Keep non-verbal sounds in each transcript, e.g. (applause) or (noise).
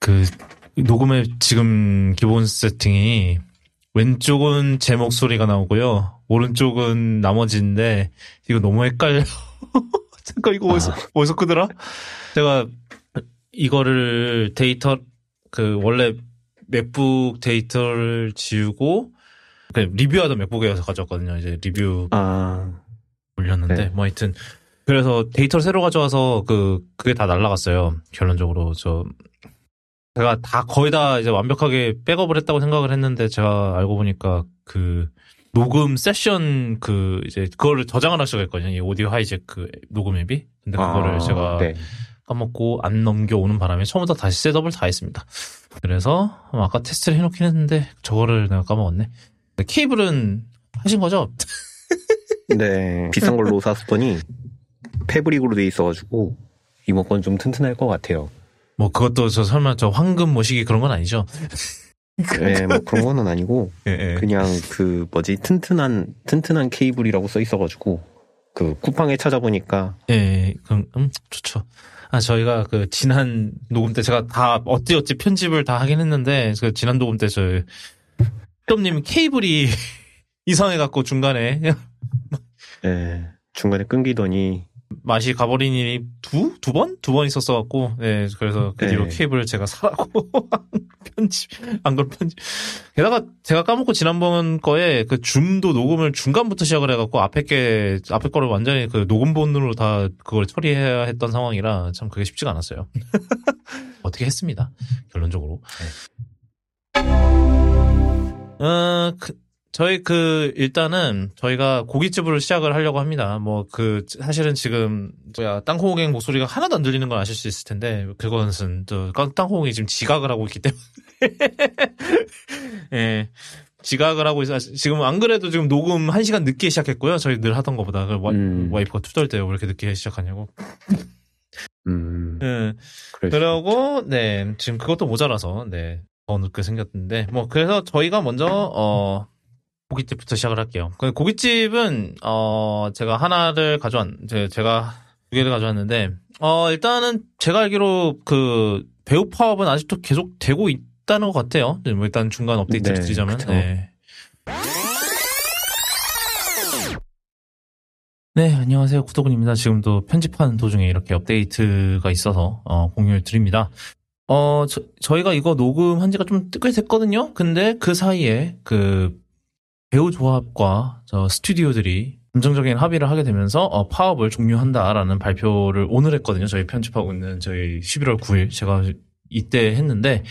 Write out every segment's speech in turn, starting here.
그 녹음의 지금 기본 세팅이 왼쪽은 제 목소리가 나오고요. 오른쪽은 나머지인데 이거 너무 헷갈려. (laughs) 잠깐 이거 어디서, 아. 어디서 끄더라? 제가 이거를 데이터 그 원래 맥북 데이터를 지우고 그 리뷰하던 맥북에서 가져왔거든요. 이제 리뷰 아. 올렸는데 네. 뭐 하여튼 그래서 데이터를 새로 가져와서 그 그게 다 날라갔어요. 결론적으로 저 제가 다 거의 다 이제 완벽하게 백업을 했다고 생각을 했는데 제가 알고 보니까 그 녹음 세션 그 이제 그거를 저장을 하시고 했거든요. 이 오디오 하이잭 그 녹음 앱이. 근데 그거를 아, 제가 네. 까먹고 안 넘겨오는 바람에 처음부터 다시 셋업을 다 했습니다. 그래서 아까 테스트를 해놓긴 했는데 저거를 내가 까먹었네. 케이블은 하신 거죠? (laughs) 네. 비싼 걸로 샀더니 패브릭으로 돼 있어가지고 이번 건 좀 튼튼할 것 같아요. 뭐 그것도 저 설마 저 황금 모시기 그런 건 아니죠? 네, 뭐 그런 거는 아니고 네, (laughs) 네. 그냥 그 뭐지 튼튼한 튼튼한 케이블이라고 써 있어가지고 그 쿠팡에 찾아보니까 예, 그럼 음, 좋죠. 아 저희가 그 지난 녹음 때 제가 다 어찌 어찌 편집을 다 하긴 했는데 그 지난 녹음 때저 덤님 케이블이 (laughs) 이상해 갖고 중간에 예 중간에 끊기더니 맛이 가버린 일이 두? 두 번? 두 번 있었어갖고, 네, 그래서 그 뒤로 네. 케이블을 제가 사라고, (laughs) 편집, 안 그런 편집. 게다가 제가 까먹고 지난번 거에 그 줌도 녹음을 중간부터 시작을 해갖고 앞에 게, 앞에 거를 완전히 그 녹음본으로 다 그걸 처리해야 했던 상황이라 참 그게 쉽지가 않았어요. (laughs) 어떻게 했습니다. 결론적으로. 네. 어, 그, 저희 그 일단은 저희가 고깃집으로 시작을 하려고 합니다. 뭐 그 사실은 지금 뭐야 땅콩호갱 목소리가 하나도 안 들리는 걸 아실 수 있을 텐데 그것은 또 땅콩호갱이 지금 지각을 하고 있기 때문에 (laughs) 예. 지각을 하고 있어. 지금 안 그래도 지금 녹음 1시간 늦게 시작했고요. 저희 늘 하던 것보다. 그 음. 와이프가 투덜대요. 왜 이렇게 늦게 시작하냐고. 음. 네. 그러고, 네. 지금 그것도 모자라서, 네. 더 늦게 생겼는데. 뭐, 그래서 저희가 먼저, 어, 고깃집부터 시작을 할게요. 그 고깃집은 어 제가 하나를 가져왔 제가 두 개를 가져왔는데 어 일단은 제가 알기로 그 배우 파업은 아직도 계속 되고 있다는 것 같아요. 뭐 일단 중간 업데이트를 네, 드리자면 네. 네, 안녕하세요. 구독은입니다. 지금도 편집하는 도중에 이렇게 업데이트가 있어서 어, 공유를 드립니다. 어, 저, 희가 이거 녹음한 지가 좀 꽤 됐거든요. 근데 그 사이에 그 배우 조합과 저 스튜디오들이 감정적인 합의를 하게 되면서 어, 파업을 종료한다라는 발표를 오늘 했거든요. 저희 편집하고 있는 저희 11월 9일 제가 이때 했는데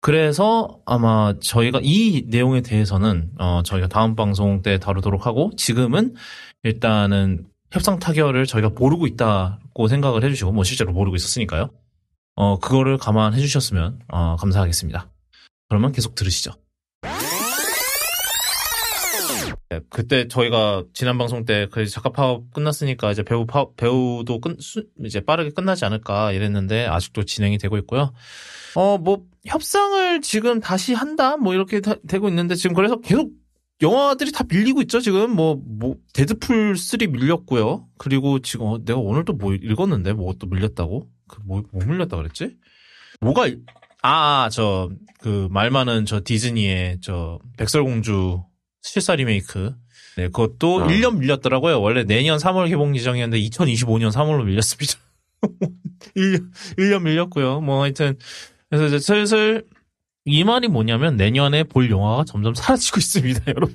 그래서 아마 저희가 이 내용에 대해서는 어, 저희가 다음 방송 때 다루도록 하고 지금은 일단은 협상 타결을 저희가 모르고 있다고 생각을 해주시고 뭐 실제로 모르고 있었으니까요. 어 그거를 감안해 주셨으면 어, 감사하겠습니다. 그러면 계속 들으시죠. 그때 저희가 지난 방송 때 그 작가 파업 끝났으니까 이제 배우 파업, 배우도 끝, 수, 이제 빠르게 끝나지 않을까 이랬는데 아직도 진행이 되고 있고요. 어, 뭐, 협상을 지금 다시 한다? 뭐 이렇게 다, 되고 있는데 지금 그래서 계속 영화들이 다 밀리고 있죠, 지금. 뭐, 뭐, 데드풀 3 밀렸고요. 그리고 지금, 어, 내가 오늘 또 뭐 읽었는데, 뭐 또 밀렸다고? 그, 뭐, 뭐 밀렸다 그랬지? 뭐가, 아, 저, 그, 말 많은 저 디즈니의 저, 백설공주 실사 리메이크. 네, 그것도 어. 1년 밀렸더라고요. 원래 내년 3월 개봉 예정이었는데 2025년 3월로 밀렸습니다. (laughs) 1년, 1년 밀렸고요. 뭐 하여튼 그래서 이제 슬슬 이 말이 뭐냐면 내년에 볼 영화가 점점 사라지고 있습니다, (laughs) 여러분.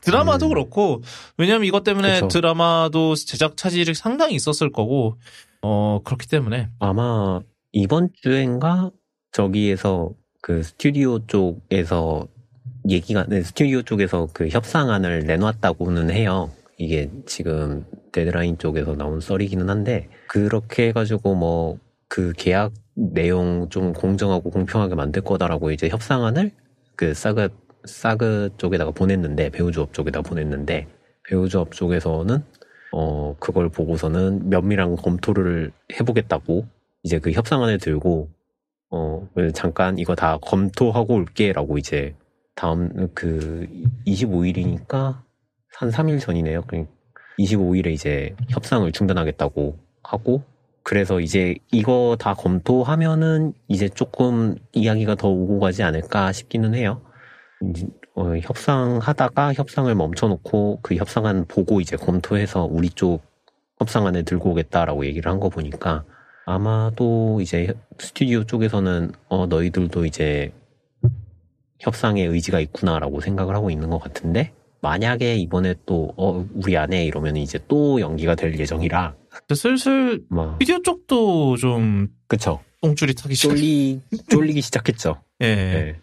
드라마도 음. 그렇고 왜냐면 이것 때문에 그쵸. 드라마도 제작 차질이 상당히 있었을 거고 어 그렇기 때문에 아마 이번 주엔가 저기에서 그 스튜디오 쪽에서 얘기가 네, 스튜디오 쪽에서 그 협상안을 내놨다고는 해요. 이게 지금 데드라인 쪽에서 나온 썰이기는 한데 그렇게 해가지고 뭐 그 계약 내용 좀 공정하고 공평하게 만들 거다라고 이제 협상안을 그 사그 사그 쪽에다가 보냈는데 배우조업 쪽에다 보냈는데 배우조업 쪽에서는 어 그걸 보고서는 면밀한 검토를 해보겠다고 이제 그 협상안을 들고 어 잠깐 이거 다 검토하고 올게라고 이제 다음 그 25일이니까 한 3일 전이네요. 25일에 그러니까 이제 협상을 중단하겠다고 하고 그래서 이제 이거 다 검토하면은 이제 조금 이야기가 더 오고 가지 않을까 싶기는 해요. 어, 협상하다가 협상을 멈춰놓고 그 협상안 보고 이제 검토해서 우리 쪽 협상안을 들고 오겠다라고 얘기를 한 거 보니까 아마도 이제 스튜디오 쪽에서는 어, 너희들도 이제 협상의 의지가 있구나라고 생각을 하고 있는 것 같은데 만약에 이번에 또 어, 우리 안에 이러면 이제 또 연기가 될 예정이라 슬슬 막 비디오 쪽도 좀 그쵸 똥줄이 타기 시작. 쫄리 쫄리기 시작했죠. 예, 네.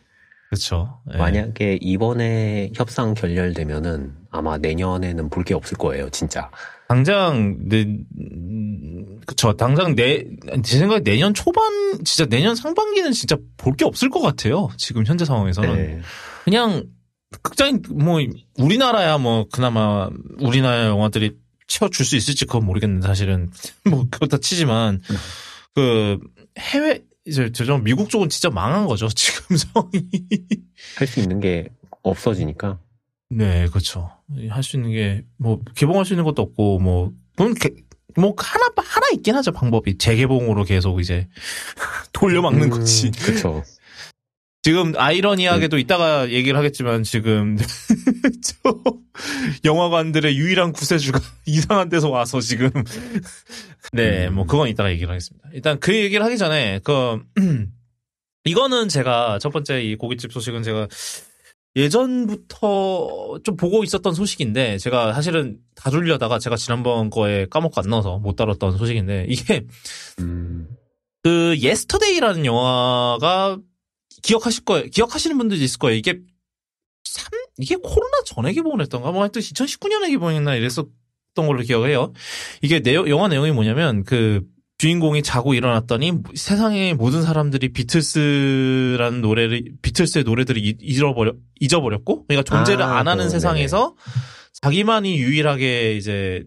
그렇죠. 예. 만약에 이번에 협상 결렬되면은 아마 내년에는 볼 게 없을 거예요, 진짜. 당장 내 음, 그쵸 당장 내 제 생각에 내년 초반 진짜 내년 상반기는 진짜 볼 게 없을 것 같아요. 지금 현재 상황에서는 네. 그냥 극장이 뭐 우리나라야 뭐 그나마 우리나라 영화들이 채워줄 수 있을지 그건 모르겠는데 사실은 (laughs) 뭐 그렇다 치지만 그 해외 이제 저 미국 쪽은 진짜 망한 거죠 지금 (laughs) 상황이. 할 수 있는 게 없어지니까. 네, 그렇죠. 할 수 있는 게 뭐 개봉할 수 있는 것도 없고 뭐 개- 뭐 하나 하나 있긴 하죠 방법이 재개봉으로 계속 이제 (laughs) 돌려막는 음, 거지. 그쵸. 지금 아이러니하게도 이따가 얘기를 하겠지만 지금 (laughs) 저 영화관들의 유일한 구세주가 (laughs) 이상한 데서 와서 지금 네, 뭐 그건 이따가 얘기를 하겠습니다. 일단 그 얘기를 하기 전에 그 (clears throat) 이거는 제가 첫 번째 이 고깃집 소식은 제가 예전부터 좀 보고 있었던 소식인데 제가 사실은 다루려다가 제가 지난번 거에 까먹고 안 넣어서 못 다뤘던 소식인데 이게 음, 그 예스터데이라는 영화가 기억하실 거예요. 기억하시는 분들도 있을 거예요. 이게 3 이게 코로나 전에 개봉을 했던가 뭐 하여튼 2019년에 개봉했나 이랬었던 걸로 기억해요. 이게 내용 영화 내용이 뭐냐면 그 주인공이 자고 일어났더니 세상의 모든 사람들이 비틀스라는 노래를 비틀스의 노래들을 이- 잊어버려 잊어버렸고 그러니까 존재를 아, 안 하는 그, 세상에서 자기만이 유일하게 이제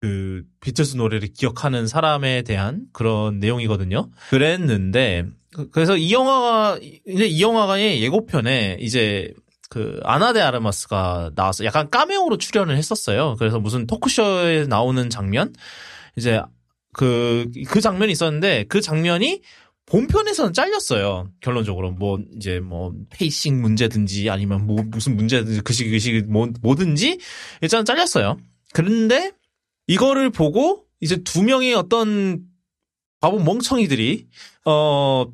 그 비틀스 노래를 기억하는 사람에 대한 그런 내용이거든요. 그랬는데 그- 그래서 이 영화가 이제 이 영화의 예고편에 이제 그 아나데 아르마스가 나와서 약간 까메오로 출연을 했었어요. 그래서 무슨 토크쇼에 나오는 장면 이제 그 그 장면이 있었는데 그 장면이 본편에서는 잘렸어요. 결론적으로 뭐 이제 뭐 페이싱 문제든지 아니면 뭐 무슨 문제든지 그식 그식 뭐 뭐든지 일단 잘렸어요. 그런데 이거를 보고 이제 두 명의 어떤 바보 멍청이들이 어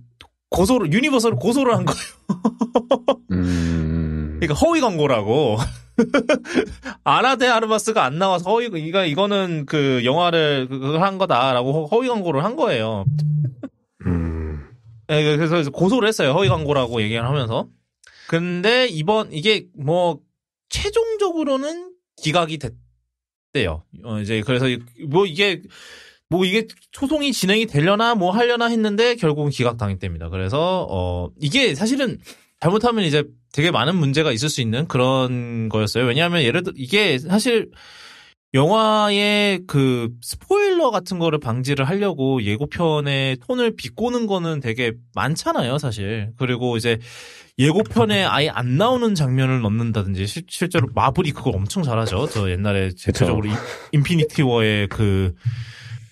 고소를 유니버설을 고소를 한 거예요. 음, (laughs) 그러니까 허위 광고라고. (laughs) 아나데 아르바스가 안 나와서 허위 이거 이거는 그 영화를 그걸 한 거다라고 허위 광고를 한 거예요. 음, 예, 그래서 고소를 했어요. 허위 광고라고 얘기를 하면서. 근데 이번 이게 뭐 최종적으로는 기각이 됐대요. 어, 이제 그래서 이- 뭐 이게 뭐 이게 소송이 진행이 되려나 뭐 하려나 했는데 결국은 기각당했답니다. 그래서 어 이게 사실은 잘못하면 이제 되게 많은 문제가 있을 수 있는 그런 거였어요. 왜냐하면 예를 들어 이게 사실 영화의 그 스포일러 같은 거를 방지를 하려고 예고편의 톤을 비꼬는 거는 되게 많잖아요, 사실. 그리고 이제 예고편에 아예 안 나오는 장면을 넣는다든지 실, 실제로 마블이 그걸 엄청 잘하죠. 저 옛날에 대표적으로 인- 인피니티 워의 그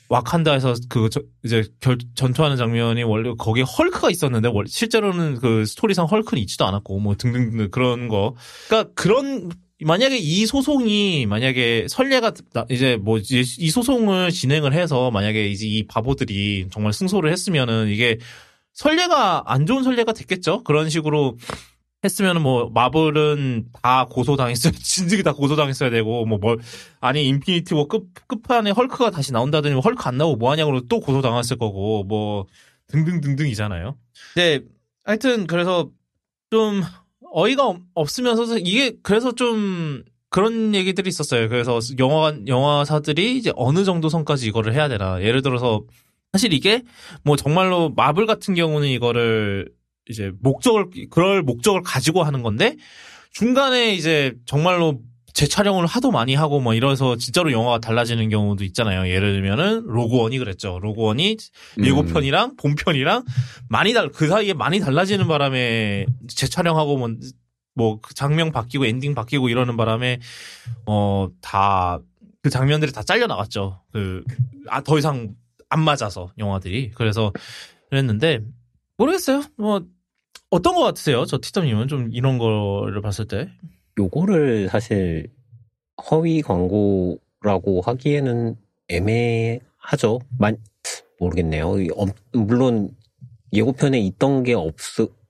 와칸다에서 그 저- 이제 결, 전투하는 장면이 원래 거기에 헐크가 있었는데 월- 실제로는 그 스토리상 헐크는 있지도 않았고 뭐 등등등 그런 거. 그러니까 그런 만약에 이 소송이 만약에 선례가 나- 이제 뭐 이 소송을 진행을 해서 만약에 이제 이 바보들이 정말 승소를 했으면은 이게 선례가 안 좋은 선례가 됐겠죠. 그런 식으로 했으면은 뭐 마블은 다 고소당했어요. (laughs) 진즉이 다 고소당했어야 되고 뭐 뭘 아니 인피니티 워끝 끝판에 헐크가 다시 나온다더니 헐크 안 나오고 뭐 하냐고 또 고소당했을 거고 뭐 등등등등이잖아요. 근데 하여튼 그래서 좀 어이가 없- 없으면서 이게 그래서 좀 그런 얘기들이 있었어요. 그래서 영화 영화사들이 이제 어느 정도 선까지 이거를 해야 되나. 예를 들어서 사실 이게 뭐 정말로 마블 같은 경우는 이거를 이제 목적을 그럴 목적을 가지고 하는 건데 중간에 이제 정말로 재촬영을 하도 많이 하고 뭐 이래서 진짜로 영화가 달라지는 경우도 있잖아요. 예를 들면은 로그원이 그랬죠. 로그원이 음. 예고편이랑 본편이랑 많이 달 그 사이에 많이 달라지는 바람에 재촬영하고 뭐, 뭐그 장면 바뀌고 엔딩 바뀌고 이러는 바람에 어 다 그 장면들이 다 잘려 나갔죠. 그 아 더 이상 안 맞아서 영화들이 그래서 그랬는데 모르겠어요. 뭐 어떤 것 같으세요? 저 티점님은 좀 이런 거를 봤을 때 요거를 사실 허위 광고라고 하기에는 애매하죠. 만 모르겠네요. 이 엄- 물론 예고편에 있던 게 없,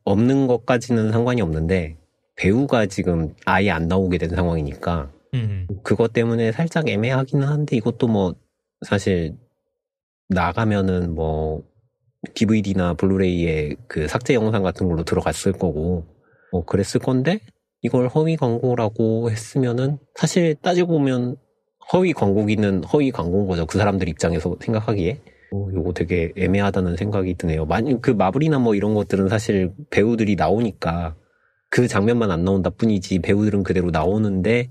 없는 것까지는 상관이 없는데 배우가 지금 아예 안 나오게 된 상황이니까 음, 그것 때문에 살짝 애매하기는 한데 이것도 뭐 사실 나가면은 뭐 DVD나 블루레이에 그 삭제 영상 같은 걸로 들어갔을 거고 뭐 그랬을 건데 이걸 허위 광고라고 했으면은 사실 따지고 보면 허위 광고기는 허위 광고인 거죠. 그 사람들 입장에서 생각하기에. 어, 요거 되게 애매하다는 생각이 드네요. 만, 그 마블이나 뭐 이런 것들은 사실 배우들이 나오니까 그 장면만 안 나온다 뿐이지 배우들은 그대로 나오는데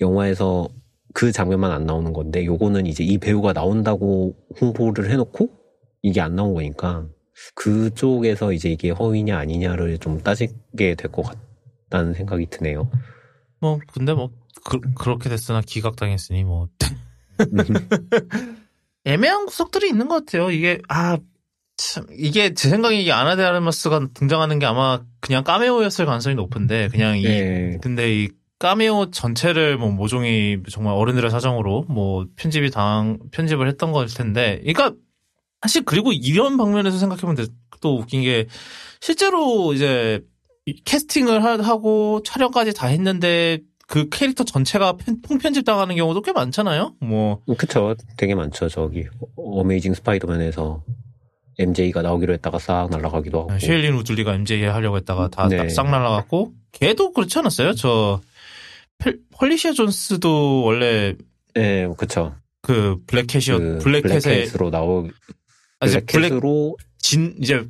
영화에서 그 장면만 안 나오는 건데 요거는 이제 이 배우가 나온다고 홍보를 해놓고 이게 안 나온 거니까 그쪽에서 이제 이게 허위냐 아니냐를 좀 따지게 될 것 같다는 생각이 드네요. 뭐 근데 뭐 그, 그렇게 됐으나 기각당했으니 뭐 (laughs) 애매한 구석들이 있는 것 같아요. 이게 아 참, 이게 제 생각에 이 아나 데 아르마스가 등장하는 게 아마 그냥 까메오였을 가능성이 높은데 그냥 이 네. 근데 이 까메오 전체를 뭐 모종이 정말 어른들의 사정으로 뭐 편집이 당 편집을 했던 걸 텐데, 그러니까 사실 그리고 이런 방면에서 생각해보면 돼- 또 웃긴 게 실제로 이제 이 캐스팅을 하- 하고 촬영까지 다 했는데 그 캐릭터 전체가 편- 통편집 당하는 경우도 꽤 많잖아요. 뭐 그쵸. 되게 많죠. 저기 어메이징 스파이더맨에서 MJ가 나오기로 했다가 싹 날아가기도 하고. 쉐일린 우들리가 MJ 하려고 했다가 다 네. 싹 날라갔고 걔도 그렇지 않았어요? 저 펠- 펄리시아 존스도 원래 네, 그쵸. 그 블랙캣이었 그 블랙캣으로 나오 아, 이제 블랙 블랙캣으로 진 이제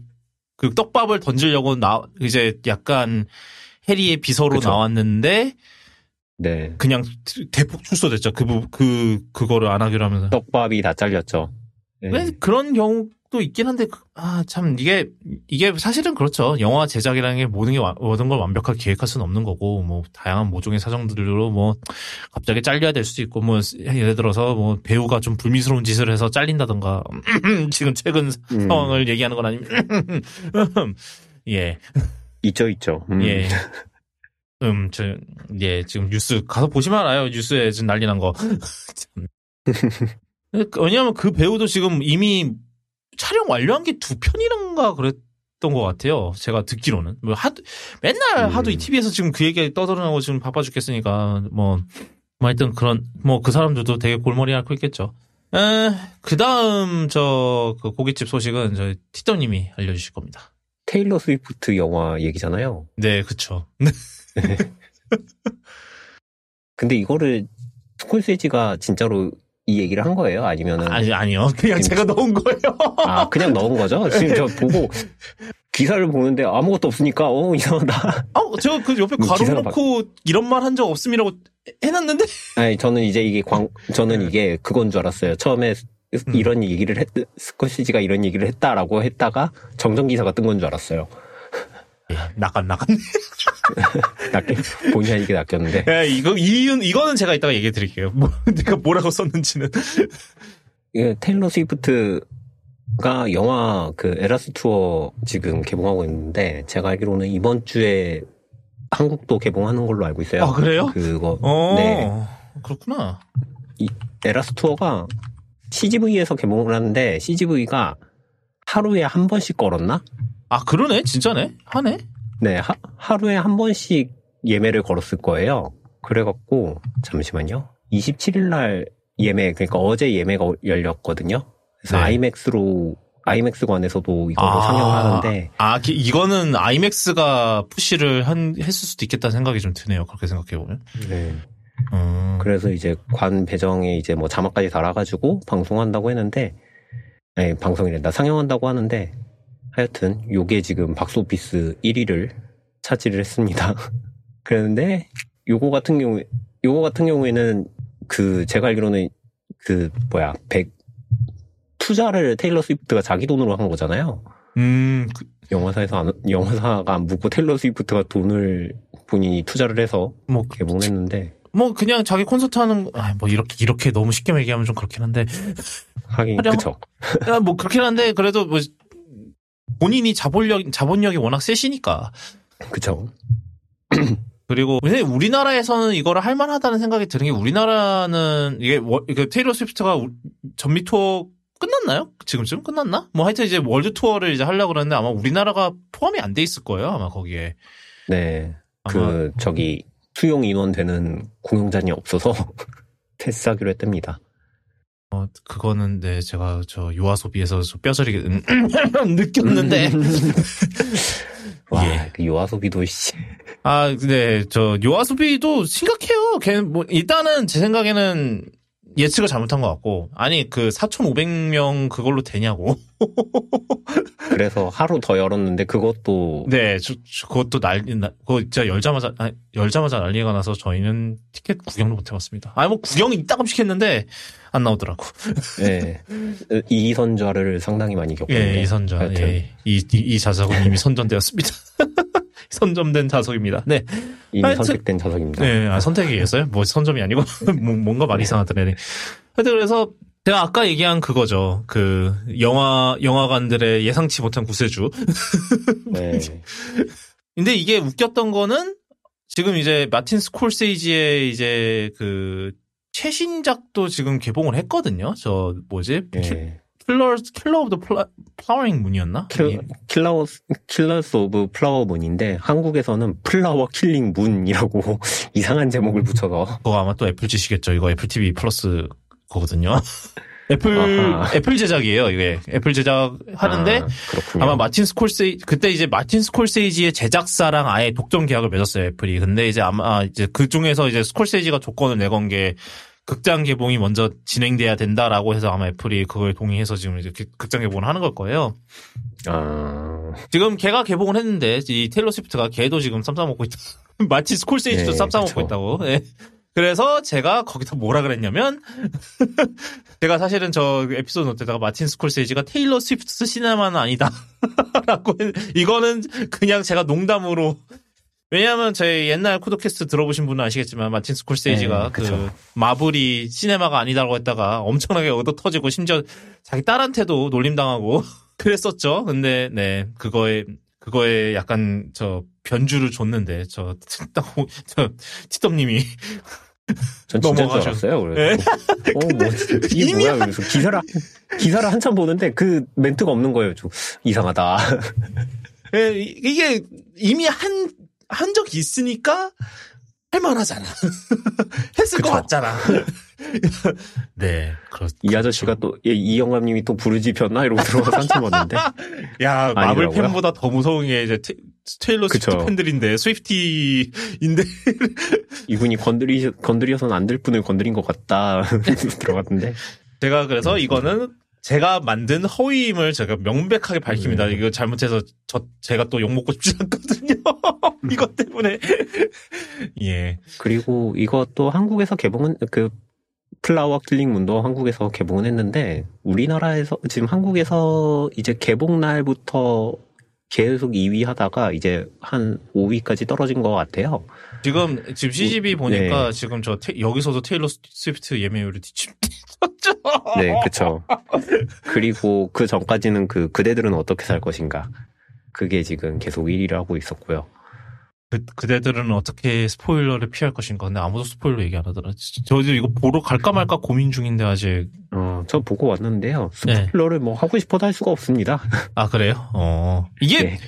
그 떡밥을 던지려고 나 이제 약간 해리의 비서로 그쵸. 나왔는데 네 그냥 대폭 축소됐죠. 그, 부- 그, 그거를 안 하기로 하면서. 떡밥이 다 잘렸죠. 네. 왜 그런 경우 도 있긴 한데, 그- 아, 참, 이게, 이게 사실은 그렇죠. 영화 제작이라는 게 모든 게, 와- 모든 걸 완벽하게 계획할 수는 없는 거고, 뭐, 다양한 모종의 사정들로 뭐, 갑자기 잘려야 될 수도 있고, 뭐, 예를 들어서 뭐, 배우가 좀 불미스러운 짓을 해서 잘린다던가, (laughs) 지금 최근 음, 상황을 얘기하는 건 아니면, (laughs) 예. 있죠, 있죠. 음. 예. 음, 저, 예, 지금 뉴스, 가서 보시면 알아요. 뉴스에 지금 난리 난 거. (laughs) 참. 왜냐면 그 배우도 지금 이미 촬영 완료한 게 두 편이란가 그랬던 것 같아요. 제가 듣기로는. 뭐 하도, 맨날 음. 하도 이 TV에서 지금 그 얘기 떠들어나고 지금 바빠 죽겠으니까, 뭐, 뭐 하여튼 그런, 뭐 그 사람들도 되게 골머리 앓고 있겠죠. 에, 그 다음, 저, 그 고깃집 소식은 저희 티더님이 알려주실 겁니다. 테일러 스위프트 영화 얘기잖아요. 네, 그쵸. (laughs) 근데 이거를 스콜세지가 진짜로 이 얘기를 한 거예요? 아니면은 아니, 아니요. 그냥 제가 넣은 거예요. 아 그냥 넣은 거죠? 지금 저 보고 기사를 보는데 아무것도 없으니까 어 이상하다. 아, 제가 그 옆에 뭐 가로 놓고 이런 말 한 적 없음이라고 해놨는데? 아니 저는 이제 이게 광 저는 이게 그건 줄 알았어요. 처음에 음. 이런 얘기를 했 스콜세지가 이런 얘기를 했다라고 했다가 정정 기사가 뜬 건 줄 알았어요. 예, 나간, 나갔네. 낚여 본의 아니게 낚였는데 예, 이거, 이유는, 이거는 제가 이따가 얘기해 드릴게요. 뭐, (laughs) 내가 뭐라고 썼는지는. 이게 (laughs) 테일러 스위프트가 영화 그 에라스 투어 지금 개봉하고 있는데 제가 알기로는 이번 주에 한국도 개봉하는 걸로 알고 있어요. 아, 그래요? 그거 어, 네 그렇구나. 에라스 투어가 CGV에서 개봉을 하는데 CGV가 하루에 한 번씩 걸었나? 아, 그러네? 진짜네? 하네? 네, 하, 하루에 한 번씩 예매를 걸었을 거예요. 그래갖고 잠시만요. 27일 날 예매 그러니까 어제 예매가 열렸거든요. 그래서 네. 아이맥스로 아이맥스관에서도 이거를 상영하는데 아, 기- 이거는 아이맥스가 푸시를 한, 했을 수도 있겠다는 생각이 좀 드네요. 그렇게 생각해 보면. 네. 음. 그래서 이제 관 배정에 이제 뭐 자막까지 달아가지고 방송한다고 했는데, 네, 방송이란다. 상영한다고 하는데, 하여튼, 요게 지금 박스오피스 1위를 차지를 했습니다. (laughs) 그런데, 요거 같은 경우에, 요거 같은 경우에는, 그, 제가 알기로는, 그, 뭐야, 백, 투자를 테일러 스위프트가 자기 돈으로 한 거잖아요. 음, 그- 영화사에서 안, 영화사가 안 묻고 테일러 스위프트가 돈을 본인이 투자를 해서 뭐, 개봉했는데, 뭐, 그냥 자기 콘서트 하는, 아, 뭐, 이렇게, 이렇게 너무 쉽게 얘기하면 좀 그렇긴 한데. 하긴 그쵸. 야, 뭐 그렇긴 한데 그래도 뭐 본인이 자본력 자본력이 워낙 세시니까 그쵸. (clears throat) 그리고 우리나라에서는 이거를 할 만하다는 생각이 드는 게 우리나라는 이게 워- 그 테일러 스위프트가 우- 전미 투어 끝났나요? 지금쯤 끝났나? 뭐 하여튼 이제 월드 투어를 이제 하려고 그러는데 아마 우리나라가 포함이 안 돼 있을 거예요. 아마 거기에. 네. 그 저기 수용 인원 되는 공연장이 없어서 (laughs) 패스하기로 했답니다. 어, 그거는 네 제가 저 요아소비에서 저 뼈저리게 음, (laughs) 느꼈는데 와, 예. 그 요아소비도 씨. 아, 네, 저 요아소비도 심각해요. 걔는 뭐 일단은 제 생각에는 예측을 잘못한 것 같고 아니 그 4,500명 그걸로 되냐고. (laughs) 그래서 하루 더 열었는데 그것도 네, 저, 저 그것도 난리 나. 그거 진짜 열자마자 아니, 열자마자 난리가 나서 저희는 티켓 구경도 못 해봤습니다. 아니 뭐 구경이 이따금씩 했는데 안 나오더라고. 예. 이 선좌를 상당히 많이 겪었는데. 예, 이 하여튼. 예, 이, 이, 이 자석은 이미 선전되었습니다. (laughs) 선점된 자석입니다. 네. 이미 하여튼- 선택된 자석입니다. 네, 아, 선택이겠어요? 뭐 선점이 아니고 (laughs) 뭐- 뭔가 말이 이상하더네. 하여튼 그래서 제가 아까 얘기한 그거죠. 그 영화 영화관들의 예상치 못한 구세주. 네. (laughs) 근데 이게 웃겼던 거는 지금 이제 마틴 스콜세이지의 이제 그 최신작도 지금 개봉을 했거든요. 저 뭐지? 예. Killer Killer of the Flowering Moon이었나? Kill, Killer, Killers of Flower Moon인데 한국에서는 플라워 킬링 문이라고 (laughs) 이상한 제목을 붙여서 그거 아마 또 애플 짓이겠죠. 이거 애플 TV 플러스 거거든요. (laughs) 애플 아하. 애플 제작이에요. 이게 애플 제작 하는데 아. 아마 마틴 스콜세이 그때 이제 마틴 스콜세이지의 제작사랑 아예 독점 계약을 맺었어요 애플이. 근데 이제 아마 이제 그 중에서 이제 스콜세이지가 조건을 내건 게 극장 개봉이 먼저 진행돼야 된다라고 해서 아마 애플이 그거에 동의해서 지금 이제 기- 극장 개봉을 하는 걸 거예요. 아, 지금 걔가 개봉을 했는데 이 테일러 스위프트가 걔도 지금 쌈 싸 먹고 있다. (laughs) 마틴 스콜세이지도 네, 쌈 싸 먹고 그쵸. 있다고. 예. 그래서 제가 거기서 뭐라 그랬냐면 (laughs) 제가 사실은 저 에피소드 노트에다가 마틴 스콜세이지가 테일러 스위프트 시네마는 아니다라고 (laughs) 했- 이거는 그냥 제가 농담으로 왜냐하면 제 옛날 쿠도캐스트 들어보신 분은 아시겠지만 마틴 스콜세이지가 네, 그. 마블이 시네마가 아니다라고 했다가 엄청나게 얻어 터지고 심지어 자기 딸한테도 놀림당하고 (laughs) 그랬었죠. 근데 네 그거에 그거에 약간 저 변주를 줬는데 저 (laughs) 저 티덤님이 전 진짜 줄. 알았어요. 그래서. 어, 뭐, 이게 뭐야? 그래서 기사를, 기사를 한참 보는데 그 멘트가 없는 거예요. 좀 이상하다. 예, 이- 이게 이미 한 한 적이 있으니까 할만하잖아. (laughs) 했을 것 그쵸. 같잖아. (laughs) 네, 그렇. 이 아저씨가 또, 예, 이 영감님이 또 불을 지폈나? 이러고 들어가서 한참 봤는데. (laughs) 야 마블 아니더라고요. 팬보다 더 무서운 게 이제 테, 테일러 스위프트. 팬들인데 Swiftie인데 이분이 건드리, 건드려서는 안 될 분을 건드린 것 같다. 들어갔던데. 제가 그래서 이거는 제가 만든 허위임을 제가 명백하게 밝힙니다. 음. 이거 잘못해서 저 제가 또 욕 먹고 싶지 않거든요. (laughs) 이것 때문에 (laughs) 예. 그리고 이것도 한국에서 개봉은, 그, 플라워 킬링 문도 한국에서 개봉은 했는데, 우리나라에서, 지금 한국에서 이제 개봉 날부터 계속 2위 하다가 이제 한 5위까지 떨어진 것 같아요. 지금 지금 CGV 보니까 네. 지금 저 테- 여기서도 테일러 스위프트 예매율이 뒤집혔죠. 네, 그쵸. 그리고 그 전까지는 그, 그대들은 어떻게 살 것인가. 그게 지금 계속 1위를 하고 있었고요. 그, 그대들은 어떻게 스포일러를 피할 것인가. 근데 아무도 스포일러 얘기 안 하더라. 저도 이거 보러 갈까 말까 고민 중인데 아직. 어, 저 보고 왔는데요. 네. 스포일러를 뭐 하고 싶어도 할 수가 없습니다. 아 그래요? 어 이게 네.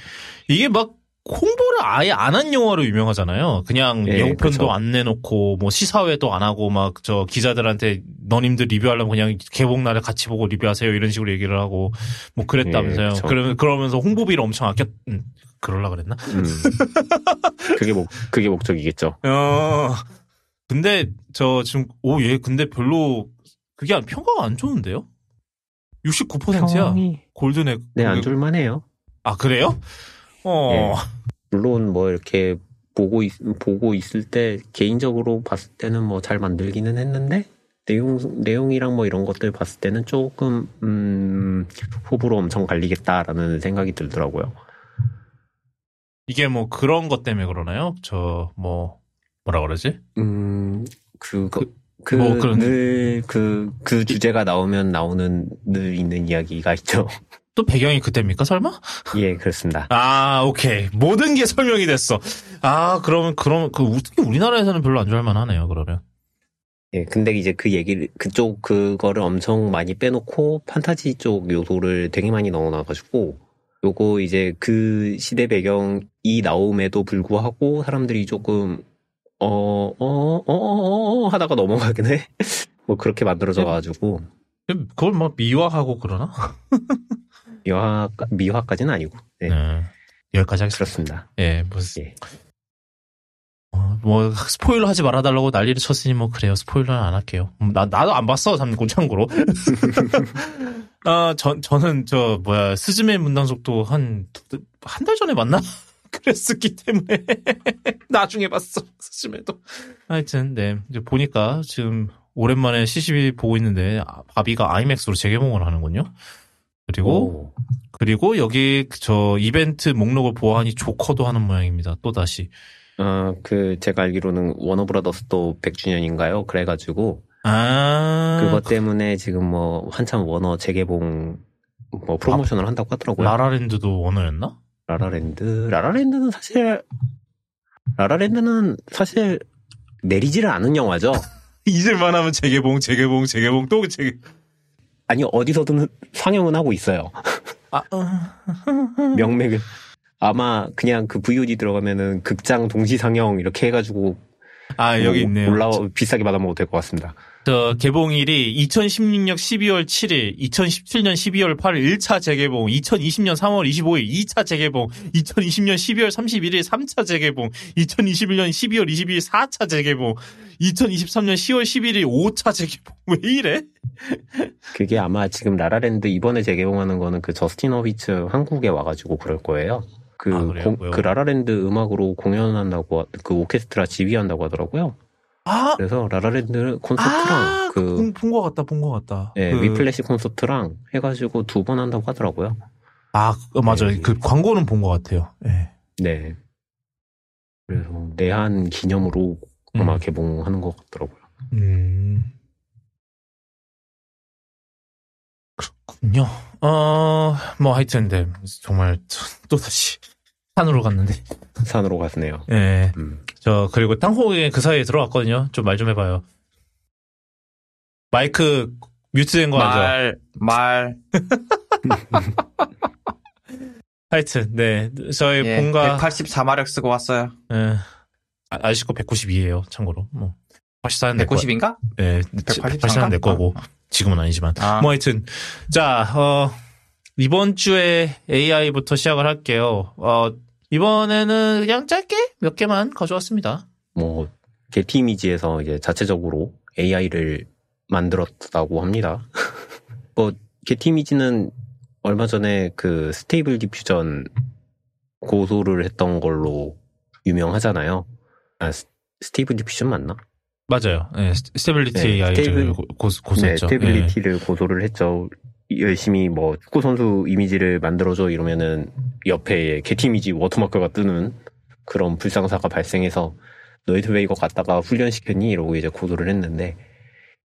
이게 막 홍보를 아예 안 한 영화로 유명하잖아요. 그냥 예, 예고편도 그쵸. 안 내놓고 뭐 시사회도 안 하고 막 저 기자들한테 너님들 리뷰하려면 그냥 개봉 날에 같이 보고 리뷰하세요 이런 식으로 얘기를 하고 뭐 그랬다면서요. 예. 그러면 그러면서 홍보비를 엄청 아꼈. 음, 그럴라 그랬나? 음. 그게 목, 그게 목적이겠죠. 어. 근데 저 지금 오얘 근데 별로 그게 안- 평가가 안 좋은데요? 69%야. 평이, 골든에. 네, 안 줄만해요. 아 그래요? 어. 물론 뭐 이렇게 보고 있, 보고 있을 때 개인적으로 봤을 때는 뭐 잘 만들기는 했는데 내용 내용이랑 뭐 이런 것들 봤을 때는 조금 음 호불호 엄청 갈리겠다라는 생각이 들더라고요. 이게 뭐 그런 것 때문에 그러나요? 저 뭐 뭐라 그러지? 음 그거 그, 뭐 그런- 늘, 그, 그 주제가 나오면 나오는 늘 있는 이야기가 있죠. 또 배경이 그때입니까, 설마? 예, 그렇습니다. 아, 오케이. 모든 게 설명이 됐어. 아, 그러면, 그럼, 그, 특히 우리나라에서는 별로 안 좋아할 만하네요, 그러면. 예, 근데 이제 그 얘기를, 그쪽, 그거를 엄청 많이 빼놓고 판타지 쪽 요소를 되게 많이 넣어놔가지고, 요거 이제 그 시대 배경이 나옴에도 불구하고 사람들이 조금, 어, 어, 어, 어, 어, 어 하다가 넘어가긴 해. (laughs) 뭐 그렇게 만들어져가지고, 그걸 막 미화하고 그러나? (laughs) 미화, 미화까지는 아니고, 네, 네. 여기까지 하겠습니다. 그렇습니다. 예, 무슨. 예. 어, 뭐, 스포일러 하지 말아달라고 난리를 쳤으니 뭐, 그래요. 스포일러는 안 할게요. 음, 나, 나도 안 봤어, 참고, 참고로. (laughs) 아, 전, 저는, 저, 뭐야, 스즈메 문단속도 한, 한 달 전에 봤나? (laughs) 그랬었기 때문에. (laughs) 나중에 봤어, 스즈메도. 하여튼, 네. 이제 보니까, 지금, 오랜만에 CGV 보고 있는데, 아, 바비가 아이맥스로 재개봉을 하는군요. 그리고, 오, 그리고 여기, 저, 이벤트 목록을 보아하니 조커도 하는 모양입니다. 또 다시. 어, 그, 제가 알기로는 워너브라더스도 100주년인가요? 그래가지고, 아. 그것 때문에 지금 뭐 한참 워너 재개봉 뭐 프로모션을 한다고 하더라고요. 라라랜드도 워너였나? 라라랜드 라라랜드는 사실 라라랜드는 사실 내리지를 않은 영화죠. (laughs) 잊을만 하면 재개봉, 재개봉, 재개봉, 또 재개. 아니 어디서든 상영은 하고 있어요. 아, (laughs) 어. 명맥을 아마 그냥 그 VOD 들어가면은 극장 동시 상영 이렇게 해가지고 아, 여기 뭐 있네요. 올라 비싸게 받아먹어도 될 것 같습니다. 저 개봉일이 2016년 12월 7일, 2017년 12월 8일 1차 재개봉, 2020년 3월 25일 2차 재개봉, 2020년 12월 31일 3차 재개봉, 2021년 12월 22일 4차 재개봉, 2023년 10월 11일 5차 재개봉. (laughs) 왜 이래? 그게 아마 지금 라라랜드 이번에 재개봉하는 거는 그 저스틴 허위츠 한국에 와가지고 그럴 거예요. 그, 아? 공-? 그 라라랜드 음악으로 공연한다고, 하- 그 오케스트라 지휘한다고 하더라고요. 아, 그래서 라라랜드 콘서트랑 아, 그, 본것 같다, 본 것 같다. 예, 그- 위플래시 콘서트랑 해가지고 두 번 한다고 하더라고요. 아, 어, 맞아요. 네. 그 광고는 본 것 같아요. 예. 네. 그래서 내한 기념으로 아마 음. 개봉하는 것 같더라고요. 음. 그렇군요. 어, 뭐 하여튼, 네. 정말, 또 다시 산으로 갔는데. 산으로 갔네요. 예. 음. 저, 그리고 땅콩에 그 사이에 들어갔거든요. 좀말좀 해봐요. 마이크 뮤트 된 거 알죠? 말, 말. (laughs) 하여튼, 네. 저희 예, 본가, 184마력 쓰고 왔어요. 예. 아, 아저씨 거 192예요 참고로. 뭐. 84는 내 거. 190인가? 예. 183 84는 내 거고. 지금은 아니지만. 아, 뭐 하여튼 자 어, 이번 주에 AI부터 시작을 할게요. 어, 이번에는 그냥 짧게 몇 개만 가져왔습니다. 뭐, 게티 이미지에서 이제 자체적으로 AI를 만들었다고 합니다. (laughs) 뭐, 게티 이미지는 얼마 전에 그 스테이블 디퓨전 고소를 했던 걸로 유명하잖아요. 아, 스, 스테이블 디퓨전 맞나? 맞아요. 네, 스- 스테빌리티 네, AI를 스테이블- 고, 고, 네, 고소했죠. 스테빌리티를 고소를 했죠. 열심히 뭐 축구 선수 이미지를 만들어줘 이러면은 옆에 게티 이미지 워터마크가 뜨는 그런 불상사가 발생해서 너희들 왜 이거 갖다가 훈련시켰니? 이러고 이제 고소를 했는데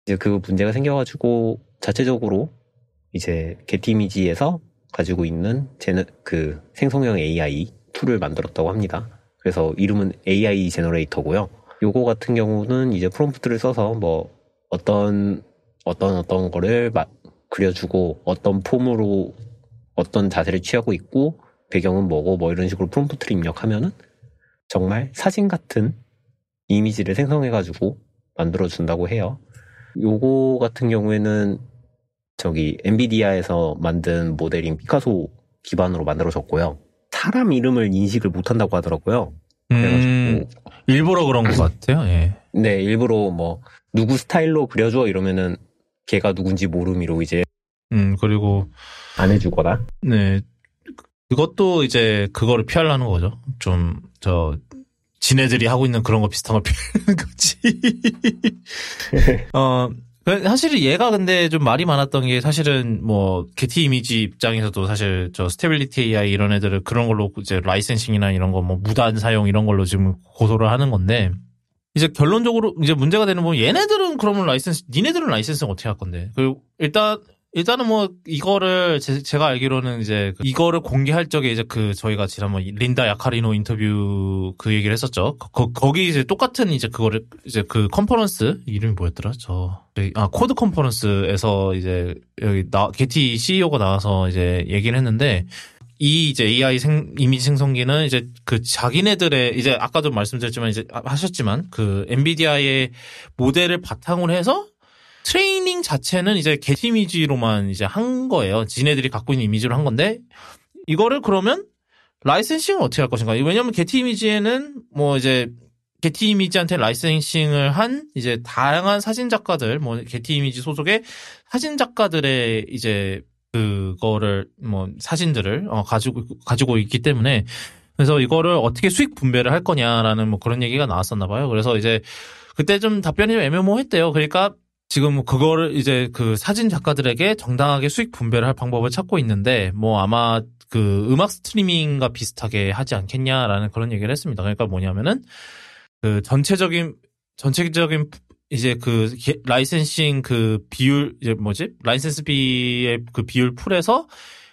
이제 그 문제가 생겨가지고 자체적으로 이제 게티 이미지에서 가지고 있는 제너, 그 생성형 AI 툴을 만들었다고 합니다. 그래서 이름은 AI 제너레이터고요. 요거 같은 경우는 이제 프롬프트를 써서 뭐 어떤 어떤 어떤 거를 마- 그려주고 어떤 폼으로 어떤 자세를 취하고 있고 배경은 뭐고 뭐 이런 식으로 프롬프트를 입력하면은 정말 사진 같은 이미지를 생성해가지고 만들어준다고 해요. 요거 같은 경우에는 저기 엔비디아에서 만든 모델인 피카소 기반으로 만들어졌고요. 사람 이름을 인식을 못한다고 하더라고요. 음, 그래가지고 일부러 그런 것 (clears throat) 같아요. 예. 네, 일부러 뭐 누구 스타일로 그려줘 이러면은 걔가 누군지 모름으로 이제 음, 그리고, 안 해주거나 네. 그것도 이제 그거를 피하려는 거죠. 좀, 저, 지네들이 하고 있는 그런 거 비슷한 걸 피하는 (laughs) 거지. 어, 그 사실 얘가 근데 좀 말이 많았던 게 사실은 뭐 게티 이미지 입장에서도 사실 저 스테빌리티 AI 이런 애들을 그런 걸로 이제 licensing이나 이런 거 뭐 무단 사용 이런 걸로 지금 고소를 하는 건데 이제 결론적으로 이제 문제가 되는 건 얘네들은 그러면 라이센스 니네들은 라이센스는 어떻게 할 건데? 그리고 일단 일단은 뭐 이거를 제, 가 알기로는 이제 그 이거를 공개할 적에 이제 그 저희가 지난번 린다 야카리노 인터뷰 그 얘기를 했었죠. 거, 거기 이제 똑같은 이제 그거를 이제 그 컨퍼런스 이름이 뭐였더라? 저 아 코드 컨퍼런스에서 이제 여기 나 게티 CEO가 나와서 이제 얘기를 했는데 이 이제 AI 생, 이미지 생성기는 이제 그 자기네들의 이제 아까도 말씀드렸지만 이제 하셨지만 그 엔비디아의 모델을 바탕으로 해서 트레이닝 자체는 이제 게티 이미지로만 이제 한 거예요. 지네들이 갖고 있는 이미지로 한 건데 이거를 그러면 licensing을 어떻게 할 것인가? 왜냐하면 게티 이미지에는 뭐 이제 게티 이미지한테 licensing을 한 이제 다양한 사진 작가들, 뭐 게티 이미지 소속의 사진 작가들의 이제 그거를 뭐 사진들을 어 가지고 가지고 있기 때문에 그래서 이거를 어떻게 수익 분배를 할 거냐라는 뭐 그런 얘기가 나왔었나 봐요. 그래서 이제 그때 좀 답변이 좀 애매모호했대요. 그러니까 지금 그거를 이제 그 사진 작가들에게 정당하게 수익 분배를 할 방법을 찾고 있는데 뭐 아마 그 음악 스트리밍과 비슷하게 하지 않겠냐라는 그런 얘기를 했습니다. 그러니까 뭐냐면은 그 전체적인 전체적인 이제 그 licensing 그 비율 이제 뭐지 라이센스비의 그 비율 풀에서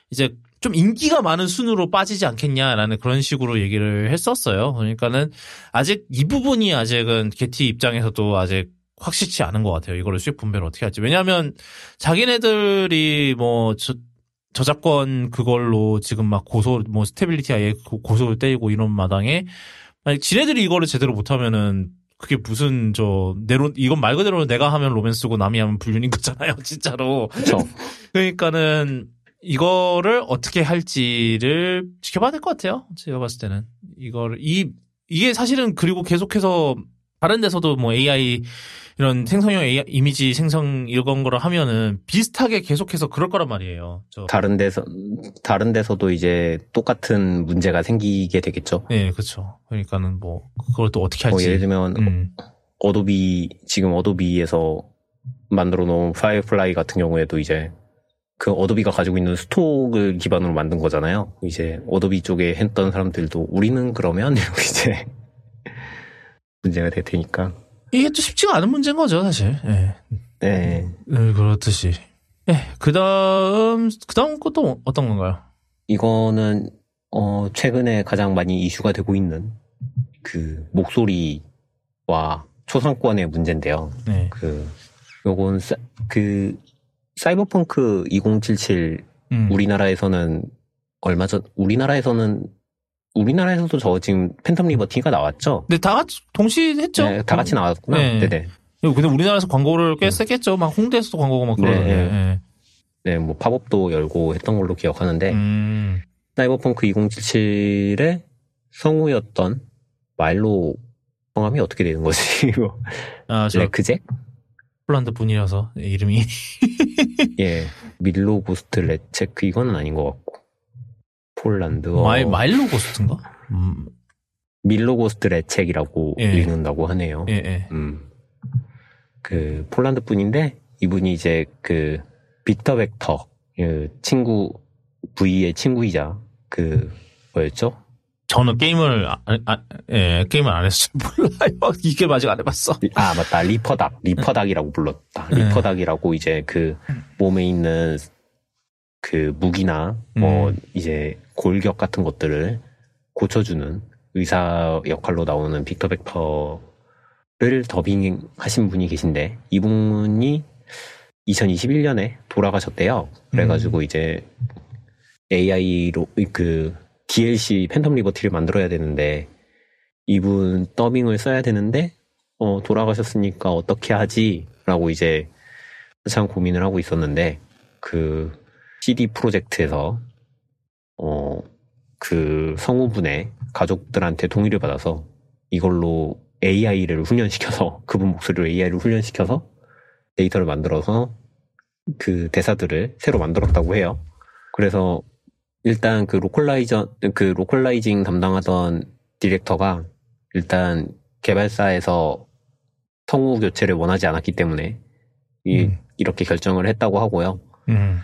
이제 좀 인기가 많은 순으로 빠지지 않겠냐라는 그런 식으로 얘기를 했었어요. 그러니까는 아직 이 부분이 아직은 게티 입장에서도 아직 확실치 않은 것 같아요. 이거를 수익 분배를 어떻게 할지. 왜냐하면 자기네들이 뭐 저, 저작권 그걸로 지금 막 고소 뭐 스테빌리티 아예 고소를 때리고 이런 마당에 아니 지네들이 이거를 제대로 못하면은 그게 무슨 저 내로 이건 말 그대로 내가 하면 로맨스고 남이 하면 불륜인 거잖아요, (laughs) 진짜로. 그렇죠. 그러니까는 이거를 어떻게 할지를 지켜봐야 될 것 같아요. 제가 봤을 때는 이거를 이 이게 사실은 그리고 계속해서 다른 데서도 뭐 AI 이런 생성형 AI, 이미지 생성 이런 거를 하면은 비슷하게 계속해서 그럴 거란 말이에요. 저. 다른 데서 다른 데서도 이제 똑같은 문제가 생기게 되겠죠. 네, 그렇죠. 그러니까는 뭐 그걸 또 어떻게 할지. 뭐 예를 들면 음. 어도비 지금 어도비에서 만들어 놓은 파이어플라이 같은 경우에도 이제 그 어도비가 가지고 있는 스톡을 기반으로 만든 거잖아요. 이제 어도비 쪽에 했던 사람들도 우리는 그러면 (laughs) 이제 문제가 될 테니까. 이게 또 쉽지가 않은 문제인 거죠, 사실. 예. 네. 네. 그렇듯이. 예. 그 다음, 그 다음 것도 어떤 건가요? 이거는, 어, 최근에 가장 많이 이슈가 되고 있는 그 목소리와 초상권의 문제인데요. 네. 그, 요건, 사, 그, 사이버펑크 2077 음. 우리나라에서는 얼마 전, 우리나라에서는 우리나라에서도 저 지금 팬텀 리버티가 나왔죠? 네, 다 같이 동시에 했죠. 네, 다 같이 나왔구나. 네. 네 근데 우리나라에서 광고를 꽤 셌겠죠. 막 홍대에서도 광고가 막 그러는데. 네, 네. 네, 뭐 팝업도 열고 했던 걸로 기억하는데 음. 사이버펑크 2077의 성우였던 말로 성함이 어떻게 되는 거지? (laughs) 아, 저 레크잭? 폴란드 분이라서 이름이 (laughs) 예 밀로고스트 레체크 이거는 아닌 것 같고 폴란드. 마일, 마일로 고스트인가? 음. 밀로고스트 레책이라고 예. 읽는다고 하네요. 예, 예. 음. 그 폴란드 분인데 이분이 이제 그 빅터 벡터 그 친구 V의 친구이자 그 뭐였죠? 저는 게임을 아, 아, 예, 게임을 안 했어요. (laughs) 몰라요. 이게 아직 안 해봤어. 아 맞다. ripperdoc, ripperdoc이라고 불렀다. 예. ripperdoc이라고 이제 그 몸에 있는 그 무기나 뭐 음. 이제 골격 같은 것들을 고쳐주는 의사 역할로 나오는 빅터 벡터를 더빙하신 분이 계신데 이분이 2021년에 돌아가셨대요. 그래가지고 음. 이제 AI로 그 DLC 팬텀 리버티를 만들어야 되는데 이분 더빙을 써야 되는데 어 돌아가셨으니까 어떻게 하지라고 이제 참 고민을 하고 있었는데 그 CD 프로젝트에서 어, 그 성우분의 가족들한테 동의를 받아서 이걸로 AI를 훈련시켜서 (laughs) 그분 목소리로 AI를 훈련시켜서 데이터를 만들어서 그 대사들을 새로 만들었다고 해요. 그래서 일단 그 localizer 그 localizing 담당하던 디렉터가 일단 개발사에서 성우 교체를 원하지 않았기 때문에 이, 음. 이렇게 결정을 했다고 하고요. 음.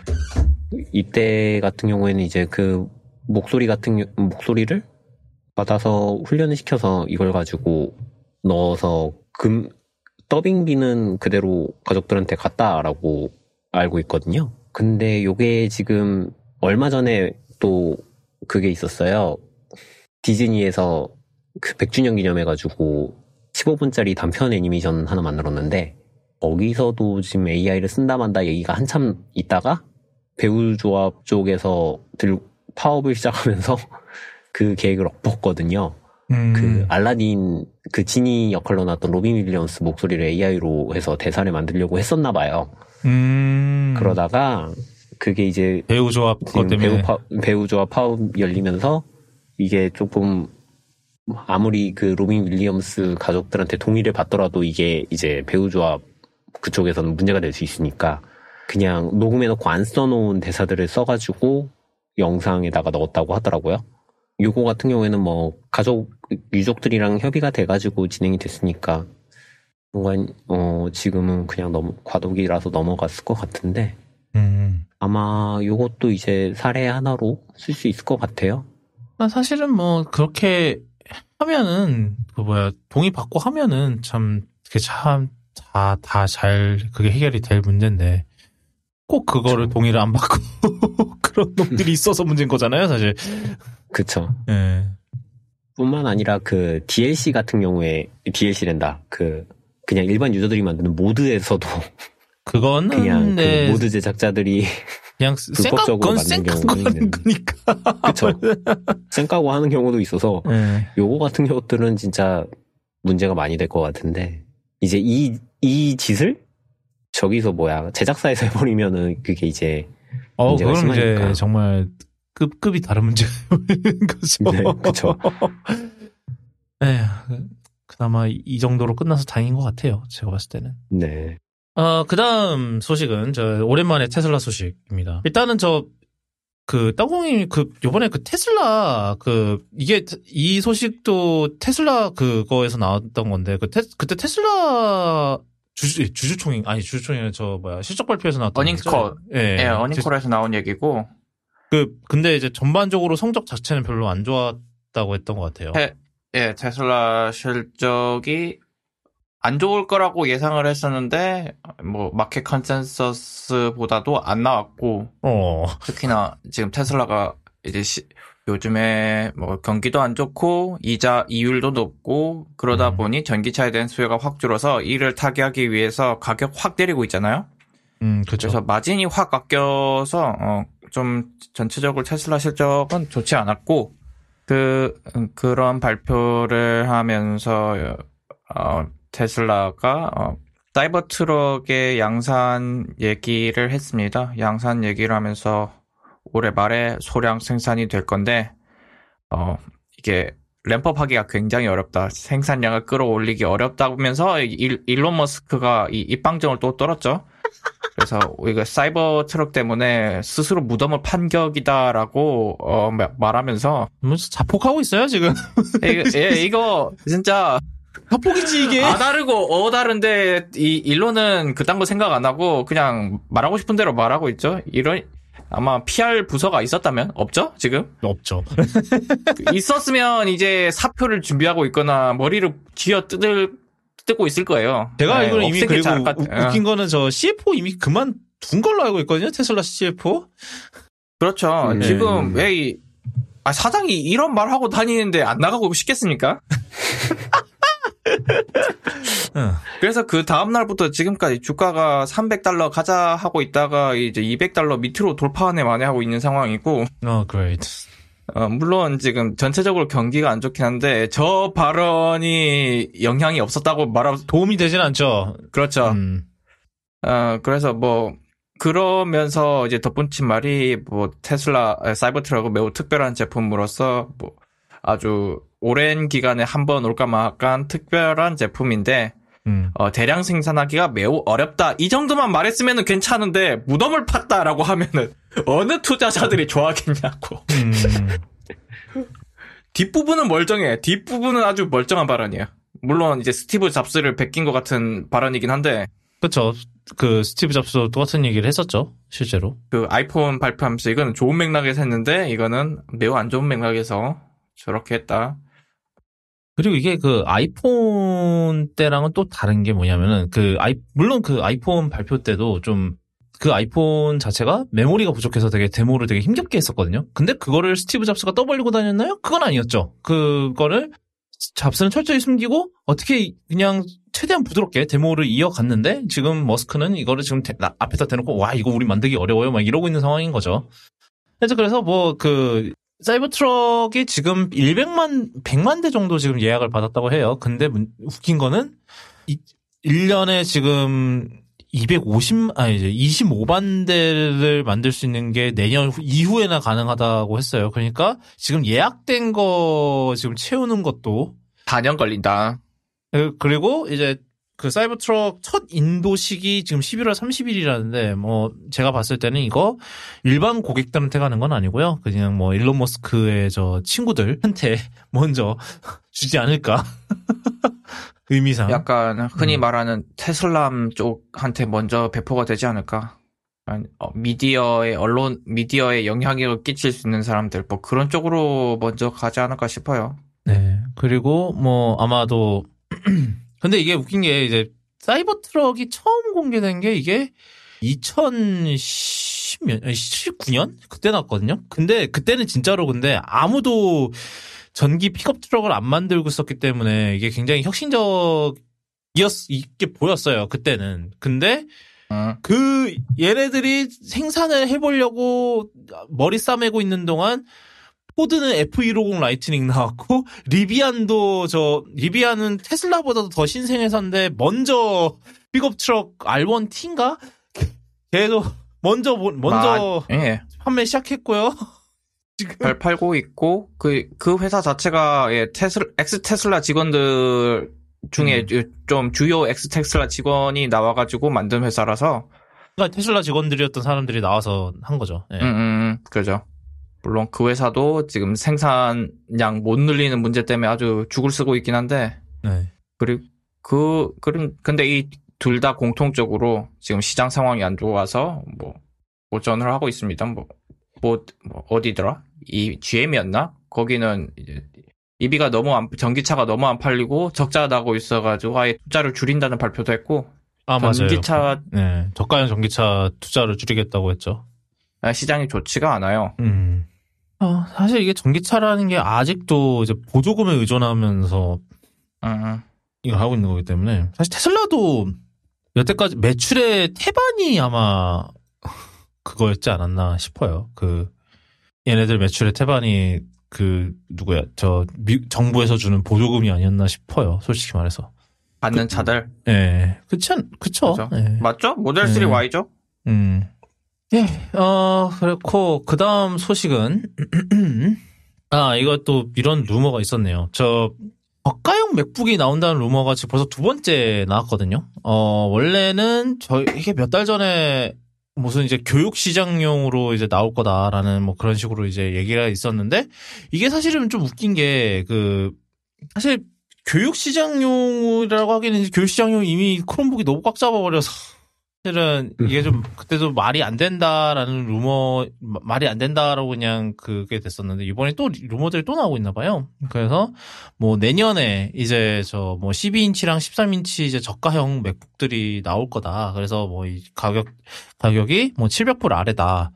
이때 같은 경우에는 이제 그 목소리 같은 목소리를 받아서 훈련을 시켜서 이걸 가지고 넣어서 금 더빙비는 그대로 가족들한테 갔다라고 알고 있거든요. 근데 요게 지금 얼마 전에 또 그게 있었어요. 디즈니에서 그 100주년 기념해가지고 15분짜리 단편 애니메이션 하나 만들었는데 거기서도 지금 AI를 쓴다 만다 얘기가 한참 있다가 배우 조합 쪽에서 들 파업을 시작하면서 (laughs) 그 계획을 엎었거든요. 음. 그 알라딘 그 지니 역할로 나왔던 로빈 윌리엄스 목소리를 AI로 해서 대사를 만들려고 했었나 봐요. 음. 그러다가 그게 이제 배우 조합 그것 때문에 배우 파, 배우 조합 파업 열리면서 이게 조금 아무리 그 로빈 윌리엄스 가족들한테 동의를 받더라도 이게 이제 배우 조합 그쪽에서는 문제가 될 수 있으니까 그냥 녹음해놓고 안 써놓은 대사들을 써가지고 영상에다가 넣었다고 하더라고요. 요거 같은 경우에는 뭐 가족 유족들이랑 협의가 돼가지고 진행이 됐으니까 뭔가 어 지금은 그냥 너무 과도기라서 넘어갔을 것 같은데 음. 아마 요것도 이제 사례 하나로 쓸 수 있을 것 같아요. 난 사실은 뭐 그렇게 하면은 그 뭐야 동의 받고 하면은 참 그게 참 다 다 잘 그게 해결이 될 문제인데 꼭 그거를 동의를 안 받고 (laughs) 그런 놈들이 있어서 문제인 거잖아요 사실. 그쵸. 예. 뿐만 아니라 그 DLC 같은 경우에 DLC랜다. 그 그냥 일반 유저들이 만드는 모드에서도 (laughs) 그거는 그냥 네, 그 모드 제작자들이 그냥 (laughs) 불법적으로 만든 경우가 있는데. 거니까. 그쵸. 쌩까고 하는 경우도 있어서 예. 요거 같은 경우들은 진짜 문제가 많이 될 것 같은데 이제 이, 이 짓을 저기서 뭐야 제작사에서 해버리면은 그게 이제 어, 그건 이제 심하니까. 정말 급, 급이 다른 문제인 (laughs) 거죠. 네, 그쵸. (laughs) 네, 그나마 이- 이 정도로 끝나서 다행인 것 같아요. 제가 봤을 때는. 네 어, 그 다음 소식은, 저, 오랜만에 테슬라 소식입니다. 일단은 저, 그, 땅콩이, 그, 요번에 그 테슬라, 그, 이게, 이 소식도 테슬라 그거에서 나왔던 건데, 그, 테, 그때 테슬라 주주, 주주총회, 아니, 주주총회는 저, 뭐야, 실적 발표에서 나왔던. 거죠? 예. 예, 어닝콜에서 나온 얘기고 그, 근데 이제 전반적으로 성적 자체는 별로 안 좋았다고 했던 것 같아요. 테- 예, 테슬라 실적이 안 좋을 거라고 예상을 했었는데 뭐 마켓 컨센서스보다도 안 나왔고 어, 특히나 지금 테슬라가 이제 시- 요즘에 뭐 경기도 안 좋고 이자 이율도 높고 그러다 음. 보니 전기차에 대한 수요가 확 줄어서 이를 타개하기 위해서 가격 확 때리고 있잖아요. 음, 그쵸. 그래서 마진이 확 아껴서 어, 좀 전체적으로 테슬라 실적은 좋지 않았고 그 음, 그런 발표를 하면서 어, 테슬라가 어, 사이버 트럭의 양산 얘기를 했습니다. 양산 얘기를 하면서 올해 말에 소량 생산이 될 건데 어 이게 램프업하기가 굉장히 어렵다. 생산량을 끌어올리기 어렵다면서 일, 일론 머스크가 이 입방정을 또 떨었죠. 그래서 이거 사이버 트럭 때문에 스스로 무덤을 판 격이다라고 어, 마- 말하면서 뭐 자폭하고 있어요, 지금. 이거, 예, 이거 진짜 자폭이지, 이게. 아 다르고 어 다른데 이 일론은 그딴 거 생각 안 하고 그냥 말하고 싶은 대로 말하고 있죠. 이런 아마 PR 부서가 있었다면 없죠 지금 없죠. (laughs) 있었으면 이제 사표를 준비하고 있거나 머리를 쥐어 뜯을 뜯고 있을 거예요. 제가 네, 알기로는 이미 그리고 것 우-. 웃긴 거는 저 CF 이미 그만 둔 걸로 알고 있거든요. 테슬라 CF. 그렇죠. 음. 지금 왜 이, 아, 사장이 이런 말 하고 다니는데 안 나가고 싶겠습니까? (laughs) 응. 그래서 그 다음날부터 지금까지 주가가 300달러 가자 하고 있다가 이제 200달러 밑으로 돌파하네 만에 하고 있는 상황이고, 어, great. 어, 물론 지금 전체적으로 경기가 안 좋긴 한데, 저 발언이 영향이 없었다고 말하, 도움이 되진 않죠. 그렇죠. 음. 어, 그래서 뭐, 그러면서 이제 덧붙인 말이 뭐 테슬라 아, 사이버 트럭은 매우 특별한 제품으로서 뭐 아주 오랜 기간에 한 번 올까 말까한 특별한 제품인데 음. 어, 대량 생산하기가 매우 어렵다. 이 정도만 말했으면 괜찮은데 무덤을 팠다라고 하면은 (laughs) 어느 투자자들이 좋아하겠냐고. 음. (laughs) 뒷부분은 멀쩡해. 뒷부분은 아주 멀쩡한 발언이에요. 물론 이제 스티브 잡스를 베낀 것 같은 발언이긴 한데 그쵸. 그 스티브 잡스도 똑같은 얘기를 했었죠. 실제로. 그 아이폰 발표하면서 이거는 좋은 맥락에서 했는데 이거는 매우 안 좋은 맥락에서 저렇게 했다. 그리고 이게 그 아이폰 때랑은 또 다른 게 뭐냐면은 그 아이 물론 그 아이폰 발표 때도 좀 그 아이폰 자체가 메모리가 부족해서 되게 데모를 되게 힘겹게 했었거든요. 근데 그거를 스티브 잡스가 떠벌리고 다녔나요? 그건 아니었죠. 그거를 잡스는 철저히 숨기고 어떻게 그냥 최대한 부드럽게 데모를 이어갔는데 지금 머스크는 이거를 지금 대- 나- 앞에다 대놓고 와 이거 우리 만들기 어려워요 막 이러고 있는 상황인 거죠. 그래서 그래서 뭐 그 사이버 트럭이 지금 100만 100만 대 정도 지금 예약을 받았다고 해요. 근데 문- 웃긴 거는 이 1년에 지금 250 아니 이제 25만 대를 만들 수 있는 게 내년 후- 이후에나 가능하다고 했어요. 그러니까 지금 예약된 거 지금 채우는 것도 4년 걸린다. 그- 그리고 이제 그 사이버 트럭 첫 인도식이 지금 11월 30일이라는데 뭐 제가 봤을 때는 이거 일반 고객들한테 가는 건 아니고요. 그냥 뭐 일론 머스크의 저 친구들한테 (laughs) 먼저 (laughs) 주지 않을까 (laughs) 의미상. 약간 흔히 음. 말하는 테슬람 쪽한테 먼저 배포가 되지 않을까. 어, 미디어의 언론 미디어에 영향력을 끼칠 수 있는 사람들 뭐 그런 쪽으로 먼저 가지 않을까 싶어요. 네. 그리고 뭐 아마도 (clears throat) 근데 이게 웃긴 게 이제 사이버 트럭이 처음 공개된 게 이게 2010년, 19년 그때 나왔거든요. 근데 그때는 진짜로 근데 아무도 전기 픽업 트럭을 안 만들고 있었기 때문에 이게 굉장히 혁신적이었 있게 보였어요. 그때는. 근데 음. 그 얘네들이 생산을 해보려고 머리 싸매고 있는 동안 포드는 F150 라이트닝 나왔고 리비안도 저 리비안은 테슬라보다도 더 신생회사인데 먼저 픽업 트럭 R1T인가 걔도 먼저 모- 먼저 예. 판매 시작했고요. (laughs) 지금 잘 팔고 있고 그그 회사 자체가 예, 테슬 ex 테슬라 직원들 중에 좀 주요 ex 테슬라 직원이 나와가지고 만든 회사라서 그러니까 테슬라 직원들이었던 사람들이 나와서 한 거죠. 예. 음, 음, 음, 그죠. 물론 그 회사도 지금 생산량 못 늘리는 문제 때문에 아주 죽을 쓰고 있긴 한데 네. 그리고 그 그런 근데 이 둘 다 공통적으로 지금 시장 상황이 안 좋아서 뭐 보전을 하고 있습니다. 뭐, 뭐, 뭐 어디더라? 이 GM이었나? 거기는 이제 EV가 너무 안, 전기차가 너무 안 팔리고 적자 나고 있어가지고 아예 투자를 줄인다는 발표도 했고 아 맞아요. 전기차 네. 저가형 전기차 투자를 줄이겠다고 했죠. 아, 시장이 좋지가 않아요. 음. 어, 사실 이게 전기차라는 게 아직도 이제 보조금에 의존하면서 음, 이걸 하고 있는 거기 때문에 사실 테슬라도 여태까지 매출의 태반이 아마 그거였지 않았나 싶어요. 그 얘네들 매출의 태반이 그 누구야 저 미- 정부에서 주는 보조금이 아니었나 싶어요. 솔직히 말해서. 받는 차들 예, 그치 않, 그쵸. 그죠. 예. 맞죠? 모델 3 네. Y죠? 음. 예, 어, 그렇고, 그 다음 소식은, (clears throat) 아, 이것도 이런 루머가 있었네요. 저, 저가형 맥북이 나온다는 루머가 지금 벌써 두 번째 나왔거든요. 어, 원래는 저, 이게 몇 달 전에 무슨 이제 교육 시장용으로 이제 나올 거다라는 뭐 그런 식으로 이제 얘기가 있었는데, 이게 사실은 좀 웃긴 게, 그, 사실 교육 시장용이라고 하기에는 교육 시장용 이미 크롬북이 너무 꽉 잡아버려서, 사실은 이게 좀 그때도 말이 안 된다라는 루머 마- 말이 안 된다라고 그냥 그게 됐었는데 이번에 또 루머들이 또 나오고 있나 봐요. 그래서 뭐 내년에 이제 저 뭐 12인치랑 13인치 이제 저가형 맥북들이 나올 거다. 그래서 뭐 이 가격 가격이 뭐 700불 아래다.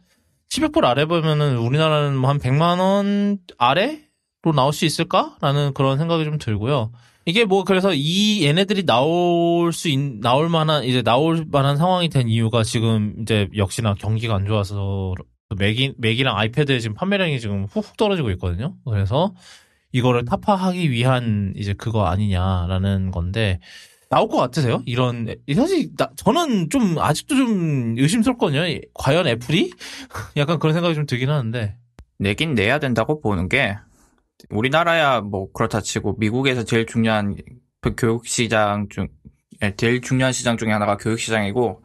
700불 아래 보면은 우리나라는 뭐 한 100만 원 아래로 나올 수 있을까라는 그런 생각이 좀 들고요. 이게 뭐 그래서 이 얘네들이 나올 수 있, 나올 만한 이제 나올 만한 상황이 된 이유가 지금 이제 역시나 경기가 안 좋아서 맥이 맥이랑 아이패드의 지금 판매량이 지금 훅훅 떨어지고 있거든요. 그래서 이거를 타파하기 위한 이제 그거 아니냐라는 건데 나올 것 같으세요? 이런 사실 나- 저는 좀 아직도 좀 의심스럽거든요. 과연 애플이 (laughs) 약간 그런 생각이 좀 들긴 하는데. 내긴 내야 된다고 보는 게 우리나라야 뭐 그렇다 치고 미국에서 제일 중요한 그 교육 시장 중 예, 제일 중요한 시장 중에 하나가 교육 시장이고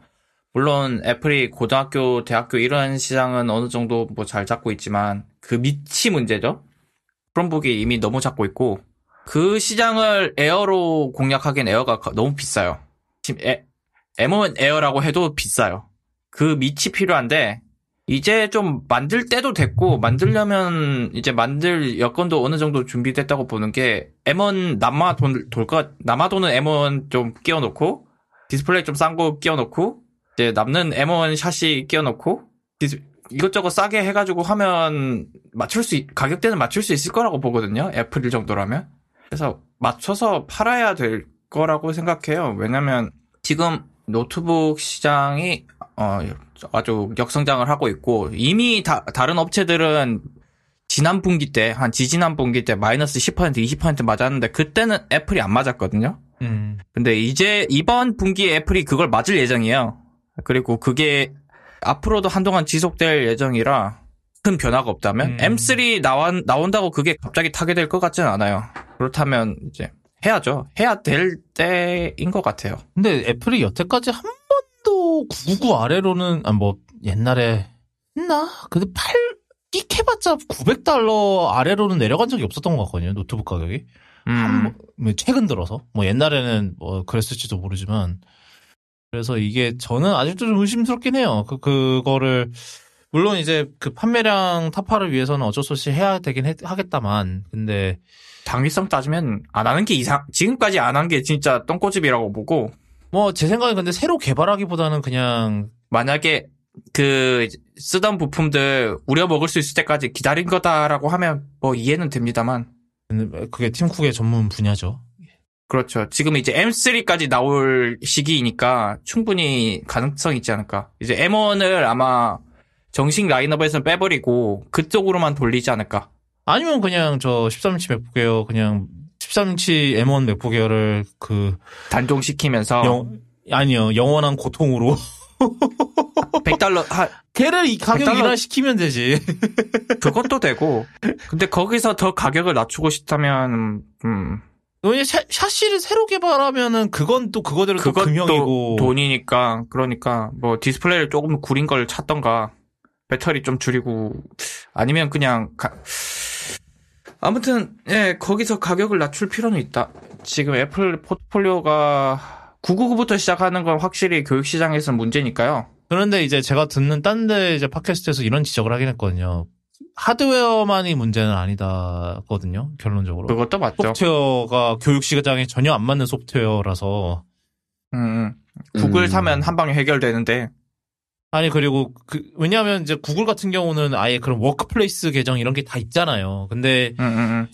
물론 애플이 고등학교, 대학교 이런 시장은 어느 정도 뭐 잘 잡고 있지만 그 밑이 문제죠. 크롬북이 이미 너무 잡고 있고 그 시장을 에어로 공략하기엔 에어가 거- 너무 비싸요. 지금 에, M1 에어라고 해도 비싸요. 그 밑이 필요한데 이제 좀 만들 때도 됐고 만들려면 이제 만들 여건도 어느 정도 준비됐다고 보는 게 M1 남아 돈 돌까 남아도는 M1 좀 끼워놓고 디스플레이 좀 싼 거 끼워놓고 이제 남는 M1 샷시 끼워놓고 디스- 이것저것 싸게 해가지고 하면 맞출 수 있- 가격대는 맞출 수 있을 거라고 보거든요. 애플 정도라면 그래서 맞춰서 팔아야 될 거라고 생각해요. 왜냐면 지금 노트북 시장이 어, 아주 역성장을 하고 있고 이미 다, 다른 업체들은 지난 분기 때 한 지지난 분기 때 마이너스 10% 20% 맞았는데 그때는 애플이 안 맞았거든요. 음. 근데 이제 이번 분기에 애플이 그걸 맞을 예정이에요. 그리고 그게 앞으로도 한동안 지속될 예정이라 큰 변화가 없다면 음. M3 나와, 나온다고 그게 갑자기 타게 될 것 같지는 않아요. 그렇다면 이제 해야죠. 해야 될 때인 것 같아요. 근데 애플이 여태까지 한 번도 999 아래로는 아 뭐 옛날에 했나? 근데 8 끼해봤자 900달러 아래로는 내려간 적이 없었던 것 같거든요. 노트북 가격이. 한 번- 뭐 최근 들어서 뭐 옛날에는 뭐 그랬을지도 모르지만 그래서 이게 저는 아직도 좀 의심스럽긴 해요. 그 그거를 물론 이제 그 판매량 타파를 위해서는 어쩔 수 없이 해야 되긴 해- 하겠다만 근데 당위성 따지면 안 하는 게 이상, 지금까지 안 한 게 진짜 똥꼬집이라고 보고, 뭐 제 생각엔 근데 새로 개발하기보다는 그냥 만약에 그 쓰던 부품들 우려 먹을 수 있을 때까지 기다린 거다라고 하면 뭐 이해는 됩니다만. 그게 팀쿡의 전문 분야죠. 그렇죠. 지금 이제 M3까지 나올 시기이니까 충분히 가능성 있지 않을까. 이제 M1을 아마 정식 라인업에서는 빼버리고 그쪽으로만 돌리지 않을까. 아니면 그냥 저 13인치 맥북 에어 그냥 13인치 M1 맥북 에어를 그 단종시키면서 영, 아니요 영원한 고통으로. (laughs) 100달러, 하, 걔를 이 가격 100달러 인하 시키면 되지. (laughs) 그것도 되고. 근데 거기서 더 가격을 낮추고 싶다면, 음, 왜냐 샤, 샤시를 새로 개발하면은 그건 또 그거대로 또 그것도 금형이고. 돈이니까. 그러니까 뭐 디스플레이를 조금 구린 걸 찾던가. 배터리 좀 줄이고. 아니면 그냥 가- 아무튼 예 거기서 가격을 낮출 필요는 있다. 지금 애플 포트폴리오가 999부터 시작하는 건 확실히 교육 시장에서는 문제니까요. 그런데 이제 제가 듣는 딴 데 이제 팟캐스트에서 이런 지적을 하긴 했거든요. 하드웨어만이 문제는 아니다거든요. 결론적으로. 그것도 맞죠. 소프트웨어가 교육 시장에 전혀 안 맞는 소프트웨어라서 음, 음. 구글 음. 사면 한 방에 해결되는데 아니 그리고 그 왜냐하면 이제 구글 같은 경우는 아예 그런 workplace 계정 이런 게 다 있잖아요. 근데 음, 음, 음.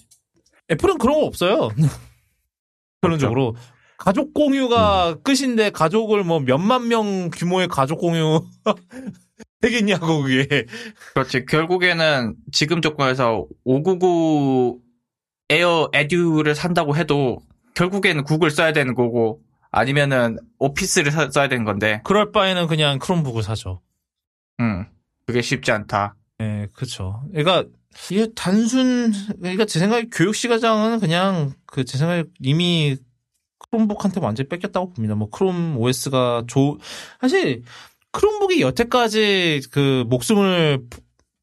애플은 그런 거 없어요. (laughs) 결론적으로 가족 공유가 끝인데 가족을 뭐 몇만 명 규모의 가족 공유 (laughs) 되겠냐고 그게. 그렇지. 결국에는 지금 조건에서 599 에어 Edu를 산다고 해도 결국에는 구글 써야 되는 거고 아니면은 오피스를 사- 써야 되는 건데, 그럴 바에는 그냥 크롬북을 사죠. 음, 그게 쉽지 않다. 예, 그렇죠. 그러니까 이게 단순 그러니까 제 생각에 교육 시가장은 그냥 그 제 생각에 이미 크롬북한테 완전히 뺏겼다고 봅니다. 뭐 크롬 OS가 좋 사실 크롬북이 여태까지 그 목숨을 보-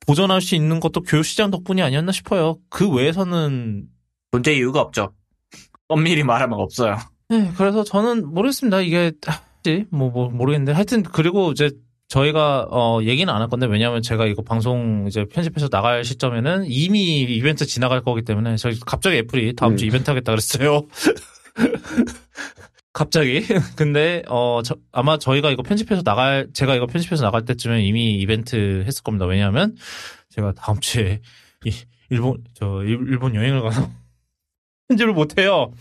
보존할 수 있는 것도 교육 시장 덕분이 아니었나 싶어요. 그 외에서는 문제 이유가 없죠. 엄밀히 말하면 없어요. 네, 그래서 저는 모르겠습니다. 이게? (laughs) 뭐, 뭐 모르겠는데 하여튼 그리고 이제 저희가 어 얘기는 안 할 건데 왜냐하면 제가 이거 방송 이제 편집해서 나갈 시점에는 이미 이벤트 지나갈 거기 때문에 저희 갑자기 애플이 다음 주 음. 이벤트 하겠다 그랬어요. (laughs) 갑자기. (laughs) 근데 어 저- 아마 저희가 이거 편집해서 나갈 제가 이거 편집해서 나갈 때쯤에 이미 이벤트 했을 겁니다. 왜냐하면 제가 다음 주에 이 일본 저 일- 일본 여행을 가서 편집을 못 해요.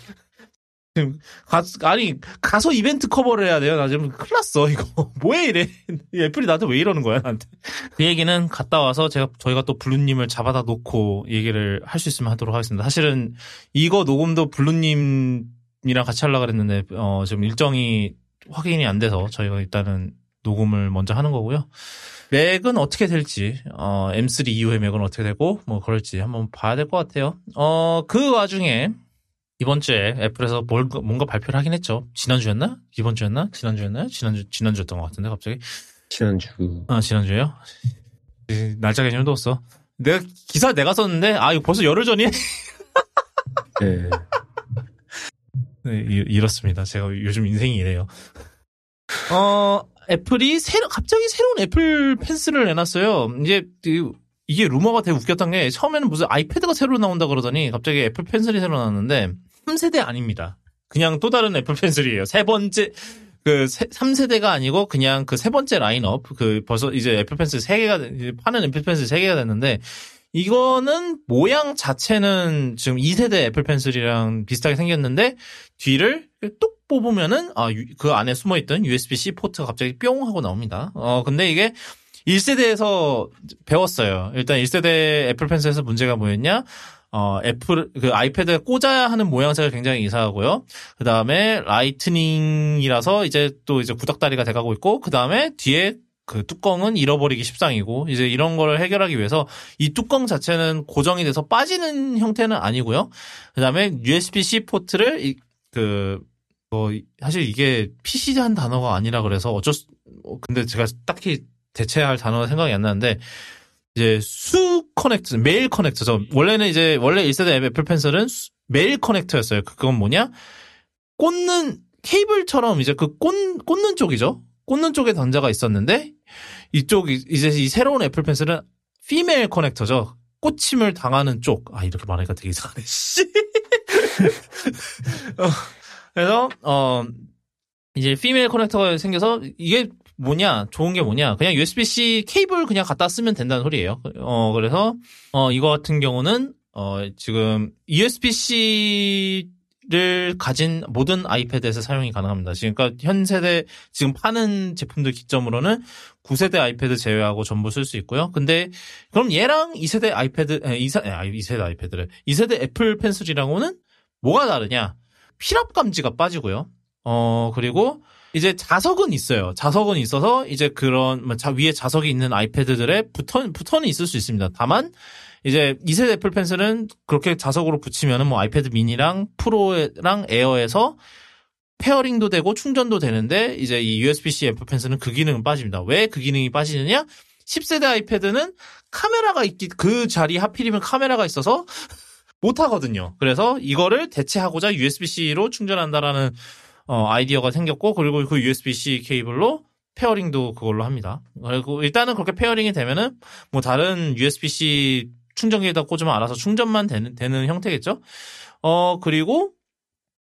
가, 아니 가서 이벤트 커버를 해야 돼요. 나 지금 큰일 났어 (laughs) 이거 뭐해 이래 이 애플이 나한테 왜 이러는 거야 나한테 그 얘기는 갔다 와서 제가 저희가 또 블루님을 잡아다 놓고 얘기를 할 수 있으면 하도록 하겠습니다. 사실은 이거 녹음도 블루님이랑 같이 하려고 그랬는데 어 지금 일정이 확인이 안 돼서 저희가 일단은 녹음을 먼저 하는 거고요. 맥은 어떻게 될지, 어, M3 이후의 맥은 어떻게 되고, 뭐, 그럴지 한번 봐야 될 것 같아요. 어, 그 와중에, 이번 주에 애플에서 뭘, 뭔가 발표를 하긴 했죠. 지난주였나? 이번 주였나? 지난주였나요? 지난주, 지난주였던 것 같은데, 갑자기. 지난주 아, 지난주에요? 이, 날짜 개념도 없어. 내가, 기사 내가 썼는데, 아, 이거 벌써 열흘 전이야? (laughs) 네. (laughs) 네, 이, 이렇습니다. 제가 요즘 인생이 이래요. 어, 애플이 새로 갑자기 새로운 애플 펜슬을 내놨어요. 이제 그 이게 루머가 되게 웃겼던 게 처음에는 무슨 아이패드가 새로 나온다 그러더니 갑자기 애플 펜슬이 새로 나왔는데 3세대 아닙니다. 그냥 또 다른 애플 펜슬이에요. 세 번째 그 3세대가 아니고 그냥 그 세 번째 라인업 그 벌써 이제 애플 펜슬 3개가 파는 애플 펜슬 3개가 됐는데 이거는 모양 자체는 지금 2세대 애플 펜슬이랑 비슷하게 생겼는데 뒤를 뚝 뽑으면은 아 그 안에 숨어 있던 USB-C 포트가 갑자기 뿅 하고 나옵니다. 어 근데 이게 1세대에서 배웠어요. 일단 1세대 애플 펜슬에서 문제가 뭐였냐? 어, 애플, 그 아이패드에 꽂아야 하는 모양새가 굉장히 이상하고요. 그 다음에 라이트닝이라서 이제 또 이제 구닥다리가 돼가고 있고, 그 다음에 뒤에 그 뚜껑은 잃어버리기 십상이고, 이제 이런 거를 해결하기 위해서 이 뚜껑 자체는 고정이 돼서 빠지는 형태는 아니고요. 그 다음에 USB-C 포트를 이, 그, 뭐, 사실 이게 PC한 단어가 아니라 그래서 어쩔 수, 근데 제가 딱히 대체할 단어가 생각이 안 나는데, 이제 수 커넥터, male 커넥터죠. 원래는 이제 원래 1세대 애플 펜슬은 male 커넥터였어요. 그건 뭐냐? 꽂는 케이블처럼 이제 그 꽂, 꽂는 쪽이죠. 꽂는 쪽에 단자가 있었는데 이쪽 이제 이 새로운 애플 펜슬은 피메일 커넥터죠. 꽂힘을 당하는 쪽. 아 이렇게 말하니까 되게 이상하네. (laughs) 씨. (laughs) 어, 그래서 어 이제 피메일 커넥터가 생겨서 이게 뭐냐 좋은 게 뭐냐 그냥 USB-C 케이블 그냥 갖다 쓰면 된다는 소리예요. 어 그래서 어 이거 같은 경우는 어 지금 USB-C를 가진 모든 아이패드에서 사용이 가능합니다. 지금 그러니까 현 세대 지금 파는 제품들 기점으로는 9세대 아이패드 제외하고 전부 쓸 수 있고요. 근데 그럼 얘랑 2세대 아이패드 2세, 2세대 아이패드를 2세대 애플 펜슬이랑은 뭐가 다르냐? 필압 감지가 빠지고요. 어 그리고 이제 자석은 있어요. 자석은 있어서 이제 그런 뭐 자 위에 자석이 있는 아이패드들에 붙어는 붙어 있을 수 있습니다. 다만 이제 2세대 애플 펜슬은 그렇게 자석으로 붙이면은 뭐 아이패드 미니랑 프로랑 에어에서 pairing도 되고 충전도 되는데 이제 이 USB-C 애플 펜슬은 그 기능은 빠집니다. 왜 그 기능이 빠지느냐? 10세대 아이패드는 카메라가 있기 그 자리 하필이면 카메라가 있어서 (laughs) 못 하거든요. 그래서 이거를 대체하고자 USB-C로 충전한다라는 어, 아이디어가 생겼고 그리고 그 USB-C 케이블로 pairing도 그걸로 합니다. 그리고 일단은 그렇게 pairing이 되면은 뭐 다른 USB-C 충전기에다 꽂으면 알아서 충전만 되는 되는 형태겠죠. 어 그리고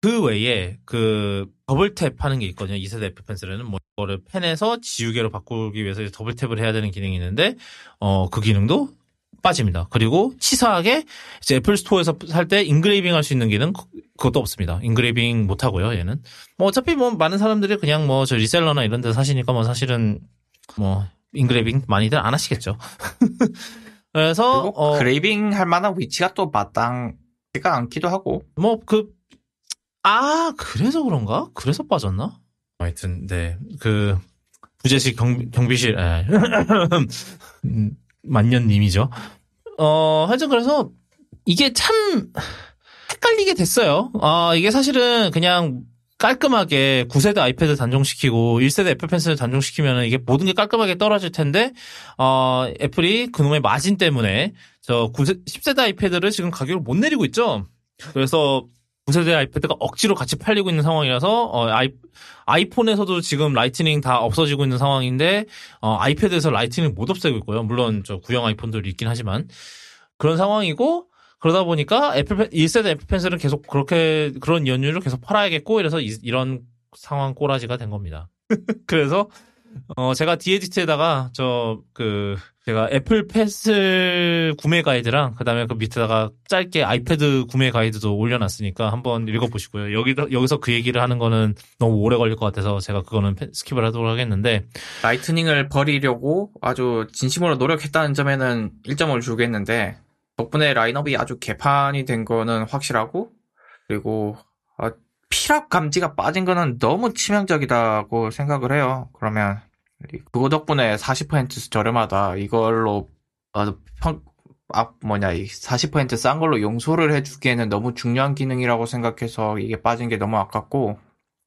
그 외에 그 double tap 하는 게 있거든요. 2세대 애플 펜슬에는 뭐 이거를 펜에서 지우개로 바꾸기 위해서 double tap을 해야 되는 기능이 있는데 어 그 기능도 빠집니다. 그리고 치사하게 이제 애플 스토어에서 살 때 engraving 할 수 있는 기능 그것도 없습니다. engraving 못 하고요. 얘는 뭐 어차피 뭐 많은 사람들이 그냥 뭐 저 reseller나 이런 데 사시니까 뭐 사실은 뭐 engraving 많이들 안 하시겠죠. (laughs) 그래서 engraving 할 만한 위치가 또 마땅치가 않기도 하고 뭐 그 아 그래서 그런가? 그래서 빠졌나? 하여튼 네 그 부재시 경, 경비실에. (laughs) 음, 만년님이죠. 어, 하여튼 그래서 이게 참 헷갈리게 됐어요. 아, 이게 사실은 그냥 깔끔하게 9세대 아이패드 단종시키고 1세대 애플 펜슬 단종시키면 이게 모든 게 깔끔하게 떨어질 텐데, 어, 애플이 그놈의 마진 때문에 저 9세, 10세대 아이패드를 지금 가격을 못 내리고 있죠. 그래서 9세대 아이패드가 억지로 같이 팔리고 있는 상황이라서 어, 아이, 아이폰에서도 지금 라이트닝 다 없어지고 있는 상황인데 어, 아이패드에서 라이트닝 못 없애고 있고요. 물론 저 구형 아이폰들이 있긴 하지만 그런 상황이고 그러다 보니까 애플 1세대 애플 펜슬은 계속 그렇게 그런 연유를 계속 팔아야겠고 이래서 이, 이런 상황 꼬라지가 된 겁니다. (laughs) 그래서 어 제가 디에디트에다가 저 그 제가 애플 펜슬 구매 가이드랑 그다음에 그 밑에다가 짧게 아이패드 구매 가이드도 올려놨으니까 한번 읽어보시고요. 여기다 여기서 그 얘기를 하는 거는 너무 오래 걸릴 것 같아서 제가 그거는 skip을 하도록 하겠는데 라이트닝을 버리려고 아주 진심으로 노력했다는 점에는 1점을 주겠는데 덕분에 라인업이 아주 개판이 된 거는 확실하고 그리고 아, 피랍 감지가 빠진 거는 너무 치명적이다고 생각을 해요. 그러면 그거 덕분에 40% 저렴하다. 이걸로 어, 평, 아, 뭐냐, 40%싼 걸로 용서를 해주기에는 너무 중요한 기능이라고 생각해서 이게 빠진 게 너무 아깝고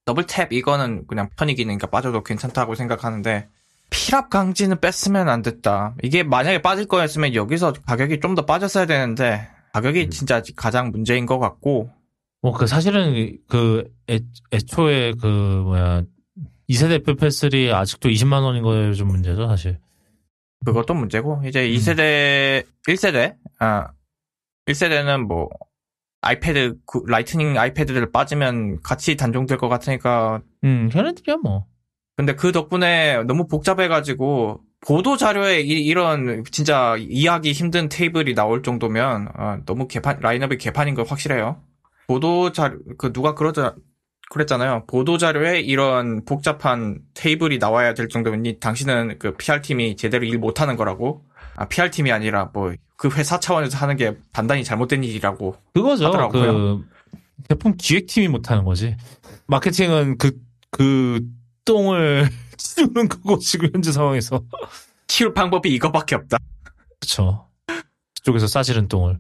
더블 탭 이거는 그냥 편의 기능이니까 빠져도 괜찮다고 생각하는데 피랍 강지는 뺐으면 안 됐다. 이게 만약에 빠질 거였으면 여기서 가격이 좀 더 빠졌어야 되는데 가격이 진짜 가장 문제인 것 같고 뭐, 그, 사실은, 그, 애, 애초에, 그, 뭐야, 2세대 애플 펜슬이 아직도 20만 원인 거에 좀 문제죠, 사실. 그것도 문제고 이제 음. 2세대 1세대 아 1세대는 뭐 아이패드 그 라이트닝 아이패드들 빠지면 같이 단종될 것 같으니까 음, 걔네들이야 뭐. 근데 그 덕분에 너무 복잡해가지고 보도 자료에 이, 런 진짜 이해하기 힘든 테이블이 나올 정도면 어, 너무 개판 라인업이 개판인 거 확실해요. 보도 자료 그 누가 그러자 그랬잖아요. 보도 자료에 이런 복잡한 테이블이 나와야 될 정도면 이 당신은 그 PR 팀이 제대로 일 못하는 거라고. 아 PR 팀이 아니라 뭐 그 회사 차원에서 하는 게 단단히 잘못된 일이라고. 그거죠. 하더라고요. 그 제품 기획팀이 못하는 거지. 마케팅은 그, 그 똥을 (laughs) 치우는 거고, 지금 현재 상황에서. 치울 방법이 이거밖에 없다. 그쵸. 그쪽에서 싸지른 똥을.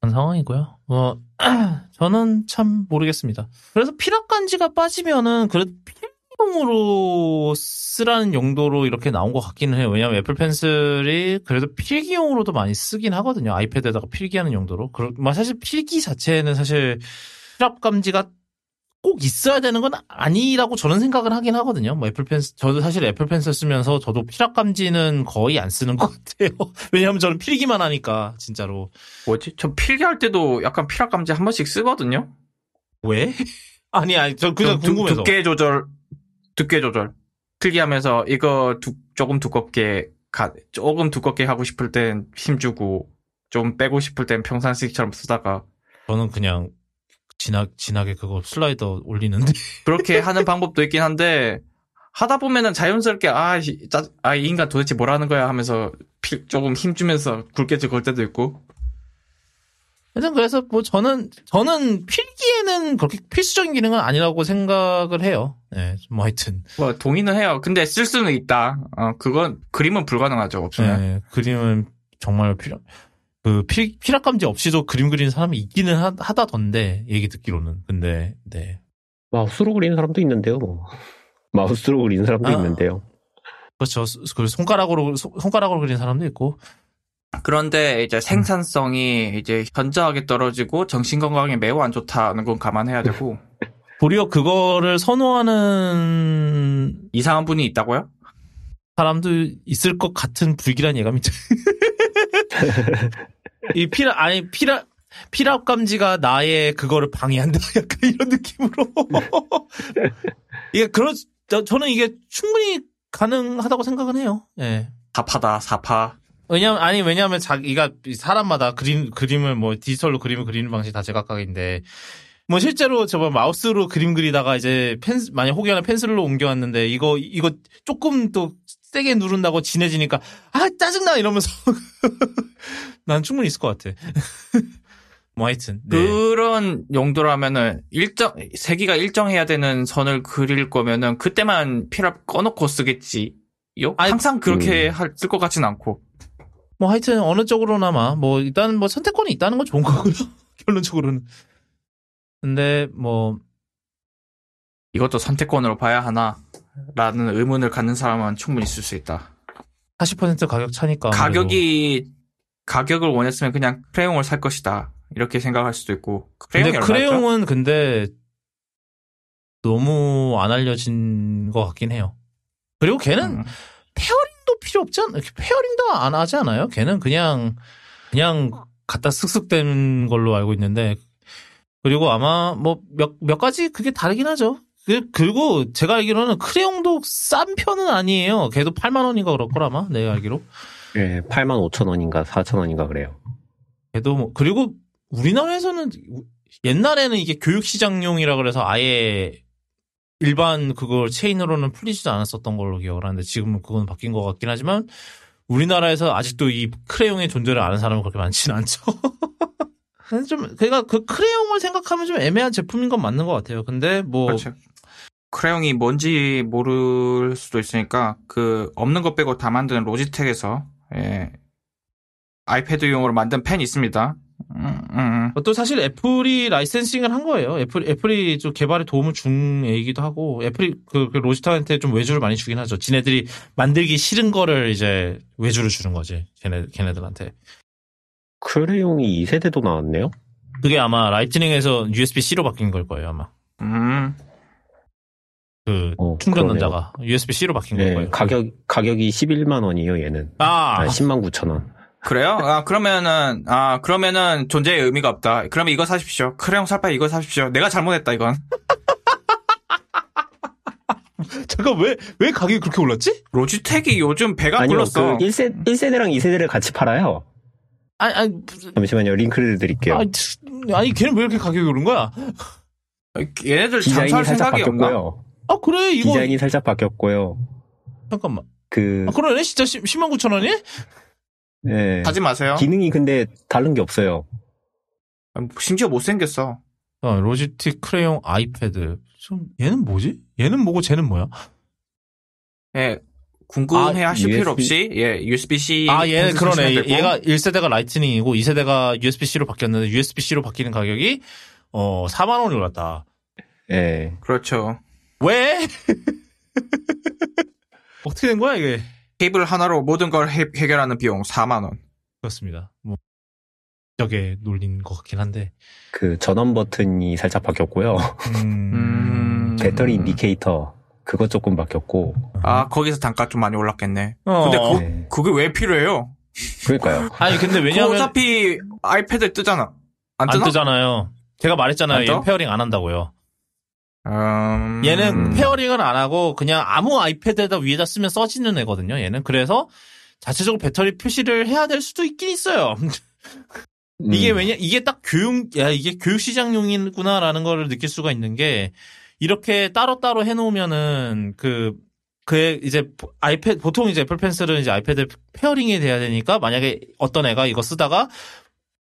그런 상황이고요. 뭐, (clears throat) 저는 참 모르겠습니다. 그래서 필압감지가 빠지면은, 그래도 필기용으로 쓰라는 용도로 이렇게 나온 것 같기는 해요. 왜냐면 애플 펜슬이 그래도 필기용으로도 많이 쓰긴 하거든요. 아이패드에다가 필기하는 용도로. 그러, 뭐 사실 필기 자체는 사실 필압감지가 꼭 있어야 되는 건 아니라고 저는 생각을 하긴 하거든요. 뭐 애플 펜슬, 저도 사실 애플 펜슬 쓰면서 저도 필압감지는 거의 안 쓰는 것 같아요. (laughs) 왜냐하면 저는 필기만 하니까, 진짜로. 뭐지? 저 필기할 때도 약간 피락 감지 한 번씩 쓰거든요. 왜? (laughs) 아니, 아니, 저 그냥 좀 두- 궁금해서. 두께 조절, 두께 조절. 필기하면서 이거 두- 조금 두껍게 가, 조금 두껍게 하고 싶을 땐 힘주고 좀 빼고 싶을 땐 평상시처럼 쓰다가 저는 그냥 진하, 진하게 그거 슬라이더 올리는데. (laughs) 그렇게 하는 방법도 있긴 한데 하다 보면은 자연스럽게 아, 이- 짜- 아, 이 인간 도대체 뭐라는 거야 하면서 피- 조금 힘주면서 굵게 걸 때도 있고 하여튼 그래서 뭐 저는, 저는 필기에는 그렇게 필수적인 기능은 아니라고 생각을 해요. 네, 뭐 하여튼. 뭐 동의는 해요. 근데 쓸 수는 있다. 어, 그건 그림은 불가능하죠. 없으면. 네, 그림은 정말 필요, 그 필, 필압감지 없이도 그림 그리는 사람이 있기는 하, 하다던데, 얘기 듣기로는. 근데, 네. 마우스로 그리는 사람도 있는데요. 뭐. (laughs) 마우스로 그리는 사람도 아. 있는데요. 그렇죠. 그 손가락으로, 손- 손가락으로 그리는 사람도 있고. 그런데 이제 생산성이 이제 현저하게 떨어지고 정신 건강에 매우 안 좋다는 건 감안해야 되고 (laughs) 도리어 그거를 선호하는 이상한 분이 있다고요? 사람도 있을 것 같은 불길한 예감이 들- (laughs) 이 피라 아니 피라 피랍 감지가 나의 그거를 방해한다 (laughs) 약간 이런 느낌으로 (laughs) 이게 그런 저- 저는 이게 충분히 가능하다고 생각은 해요. 예. 사파다 사파. 왜냐면 아니 왜냐면 자기가 사람마다 그림 그림을 뭐 디지털로 그림을 그리는 방식이 다 제각각인데 뭐 실제로 저번 마우스로 그림 그리다가 이제 펜 만약 혹여나 펜슬로 옮겨왔는데 이거 이거 조금 또 세게 누른다고 진해지니까 아 짜증나 이러면서 (laughs) 난 충분히 있을 것 같아. (laughs) 뭐 하여튼 네. 그런 용도라면은 일정 세기가 일정해야 되는 선을 그릴 거면은 그때만 필압 꺼놓고 쓰겠지요. 아니, 항상 그렇게 음. 쓸것 같진 않고. 뭐 하여튼 어느 쪽으로나마 뭐 일단 뭐 선택권이 있다는 건 좋은 거고요. (laughs) 결론적으로는. 근데 뭐 이것도 선택권으로 봐야 하나라는 의문을 갖는 사람은 충분히 있을 수 있다. 40% 가격 차니까 아무래도. 가격이 가격을 원했으면 그냥 크레용을 살 것이다 이렇게 생각할 수도 있고 근데 크레용이 얼마였죠? 크레용은 근데 너무 안 알려진 것 같긴 해요. 그리고 걔는 음. pairing도 필요 없지 않, pairing도 안 하지 않아요? 걔는 그냥, 그냥 갖다 쓱쓱 된 걸로 알고 있는데, 그리고 아마 뭐 몇, 몇 가지 그게 다르긴 하죠. 그- 그리고 제가 알기로는 크레용도 싼 편은 아니에요. 걔도 8만원인가 그럴 걸 아마, 내가 알기로. 예, 8만 5천 원인가 4천 원인가 그래요. 걔도 뭐, 그리고 우리나라에서는 옛날에는 이게 교육시장용이라 그래서 아예 일반 그걸 체인으로는 풀리지도 않았었던 걸로 기억을 하는데 지금은 그건 바뀐 것 같긴 하지만 우리나라에서 아직도 이 크레용의 존재를 아는 사람은 그렇게 많지는 않죠. (laughs) 좀, 그니까 그 크레용을 생각하면 좀 애매한 제품인 건 맞는 것 같아요. 근데 뭐, 그렇죠. 크레용이 뭔지 모를 수도 있으니까 그 없는 것 빼고 다 만드는 로지텍에서 예, 아이패드용으로 만든 펜 있습니다. 음, 음, 음. 또 사실 애플이 licensing을 한 거예요. 애플, 애플이 좀 개발에 도움을 준 애이기도 하고, 애플이 그, 그 로지탁한테 좀 외주를 많이 주긴 하죠. 지네들이 만들기 싫은 거를 이제 외주를 주는 거지. 걔네, 걔네들한테. 크레용이 2세대도 나왔네요. 그게 아마 라이트닝에서 USB-C로 바뀐 걸 거예요, 아마. 음. 그 어, 충전단자가 USB-C로 바뀐 네, 거예요. 가격, 가격이 11만 원이에요, 얘는. 아, 아, 10만 9천 원. 그래요? 아, 그러면은, 아, 그러면은 존재의 의미가 없다. 그러면 이거 사십시오. 크레용 살 바에 이거 사십시오. 내가 잘못했다, 이건. (laughs) 잠깐 왜 왜 가격이 그렇게 올랐지? 로지텍이 요즘 배가 아니요, 불렀어. 그 1세, 1세대랑 2세대를 같이 팔아요. 아니 아니 잠시만요, 링크를 드릴게요. 아니, 아니 걔는 왜 이렇게 가격이 오른 거야? 얘네들 디자인이 장사할 살짝 생각이 없나? 바뀌었고요. 아 그래 이거 디자인이 살짝 바뀌었고요. 잠깐만. 그, 아, 그러네 진짜 10, 10만 9천 원이? 네. 하지 마세요. 기능이 근데 다른 게 없어요. 심지어 못 생겼어. 어, 로지틱 크레용 아이패드. 좀 얘는 뭐지? 얘는 뭐고 쟤는 뭐야? 예, 궁금해 아, 하실 필요 USB? 없이, 예, USB-C. 아 얘는 그러네. 얘가 1세대가 라이트닝이고 2세대가 USB-C로 바뀌었는데 USB-C로 바뀌는 가격이 어 4만 원이 올랐다. 예. 그렇죠. 왜? (laughs) 어떻게 된 거야 이게? 케이블 하나로 모든 걸 해, 결하는 비용 4만 원. 그렇습니다. 뭐 저게 놀린 것 같긴 한데. 그 전원 버튼이 살짝 바뀌었고요. 음. 음. 배터리 indicator 그거 조금 바뀌었고. 아, 거기서 단가 좀 많이 올랐겠네. 어. 근데 그, 네. 그게 왜 필요해요? 그러니까요. (laughs) 아니 근데 그거 왜냐하면 어차피 아이패드 뜨잖아. 안안 뜨나? 뜨잖아요. 제가 말했잖아요. pairing 안 한다고요. 음... 얘는 음. pairing을 안 하고 그냥 아무 아이패드에다 위에다 쓰면 써지는 애거든요. 얘는 그래서 자체적으로 배터리 표시를 해야 될 수도 있긴 있어요. (laughs) 이게 음. 왜냐 이게 딱 교육 야 이게 교육 시장용이구나라는 거를 느낄 수가 있는 게 이렇게 따로따로 해놓으면은 그, 그, 이제, 아이패드, 보통 이제 애플 펜슬은 이제 아이패드 pairing이 돼야 되니까, 만약에 어떤 애가 이거 쓰다가,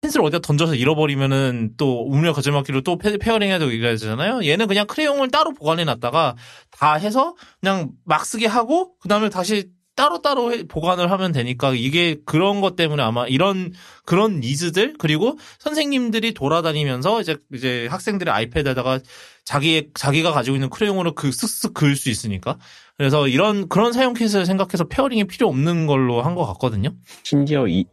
펜슬을 어디다 던져서 잃어버리면은 또 울며 겨자 먹기로 또 페, pairing 해야 되고 이래야 되잖아요. 얘는 그냥 크레용을 따로 보관해 놨다가 다 해서 그냥 막 쓰게 하고 그 다음에 다시 따로따로 해- 보관을 하면 되니까 이게 그런 것 때문에 아마 이런 그런 needs들 그리고 선생님들이 돌아다니면서 이제 이제 학생들의 아이패드에다가 자기 자기가 가지고 있는 크레용으로 그 쓱쓱 그을 수 있으니까 그래서 이런 그런 사용 케이스를 생각해서 pairing이 필요 없는 걸로 한 것 같거든요. 심지어 이,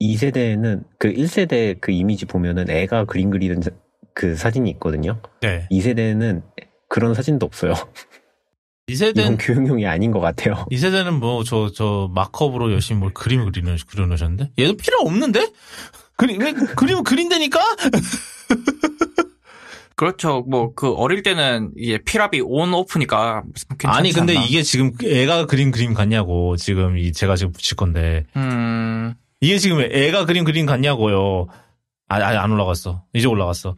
2세대는 그 1세대 그 이미지 보면은 애가 그림 그리는 자- 그 사진이 있거든요. 네. 2세대는 그런 사진도 없어요. 이 이건 세대는 교육용이 아닌 것 같아요. 이 세대는 뭐 저 저 마커브로 열심히 뭘 그림을 그리는 그려놓으셨는데 얘도 필요 없는데 그림 왜 그림을 그린다니까 (laughs) 그렇죠. 뭐, 그, 어릴 때는, 이게, 피랍이 온, 오프니까, 괜찮지 아니 근데 않나? 이게 지금 애가 그린 그림 같냐고 지금 이 제가 지금 붙일 건데 음, 이게 지금 애가 그림 그림 같냐고요 아, 안 올라갔어 이제 올라갔어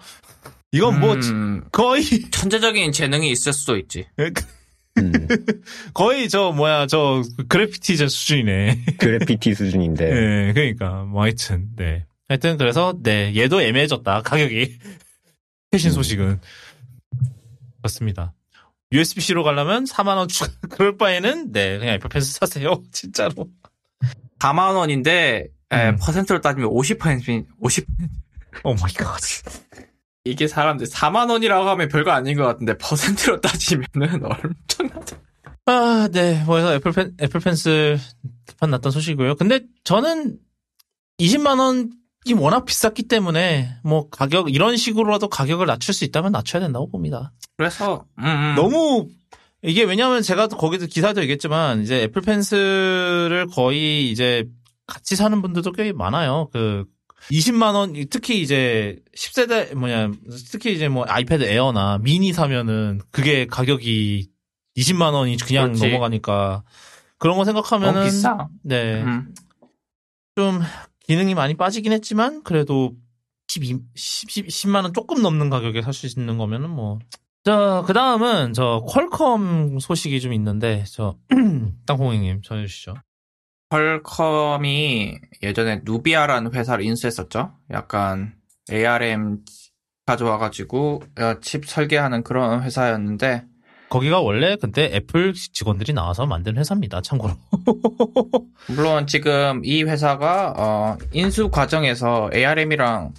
이건 뭐 음, 거의 (laughs) 천재적인 재능이 있을 수도 있지. 음, (laughs) 거의 저 뭐야 저 그래피티 저 수준이네 (laughs) 그래피티 수준인데. 네, 그러니까 뭐 하여튼 네. 하여튼 그래서 네 얘도 애매해졌다 가격이 최신 음. 소식은 그렇습니다. USB-C로 가려면 4만 원 추가. 그럴 바에는 네 그냥 애플 펜슬 사세요 진짜로. 4만 원인데, 에, 음. 퍼센트로 따지면 50%, 50, oh my god. 이게 사람들 4만 원이라고 하면 별거 아닌 것 같은데, 퍼센트로 따지면은 (laughs) 엄청나죠. 아, 네. 뭐 해서 애플 펜 애플 펜슬 판 났던 소식이고요. 근데 저는 20만 원이 워낙 비쌌기 때문에 뭐 가격 이런 식으로라도 가격을 낮출 수 있다면 낮춰야 된다고 봅니다. 그래서, 음, 음. 너무 이게 왜냐하면 제가 또 거기서 기사도 얘기했지만 이제 애플 펜슬을 거의 이제 같이 사는 분들도 꽤 많아요. 그 20만 원 특히 이제 10세대 뭐냐 특히 이제 뭐 아이패드 에어나 미니 사면은 그게 가격이 20만 원이 그냥 그렇지. 넘어가니까 그런 거 생각하면은 너무 비싸. 네. 음. 좀 기능이 많이 빠지긴 했지만 그래도 12, 10, 10만 원 조금 넘는 가격에 살 수 있는 거면은 뭐. 자, 그 다음은 저 퀄컴 소식이 좀 있는데 저 (clears throat) 땅콩이님 전해주시죠. 퀄컴이 예전에 누비아라는 회사를 인수했었죠. 약간 ARM 가져와가지고 어, 칩 설계하는 그런 회사였는데 거기가 원래 근데 애플 직원들이 나와서 만든 회사입니다. 참고로. (laughs) 물론 지금 이 회사가 어, 인수 과정에서 ARM이랑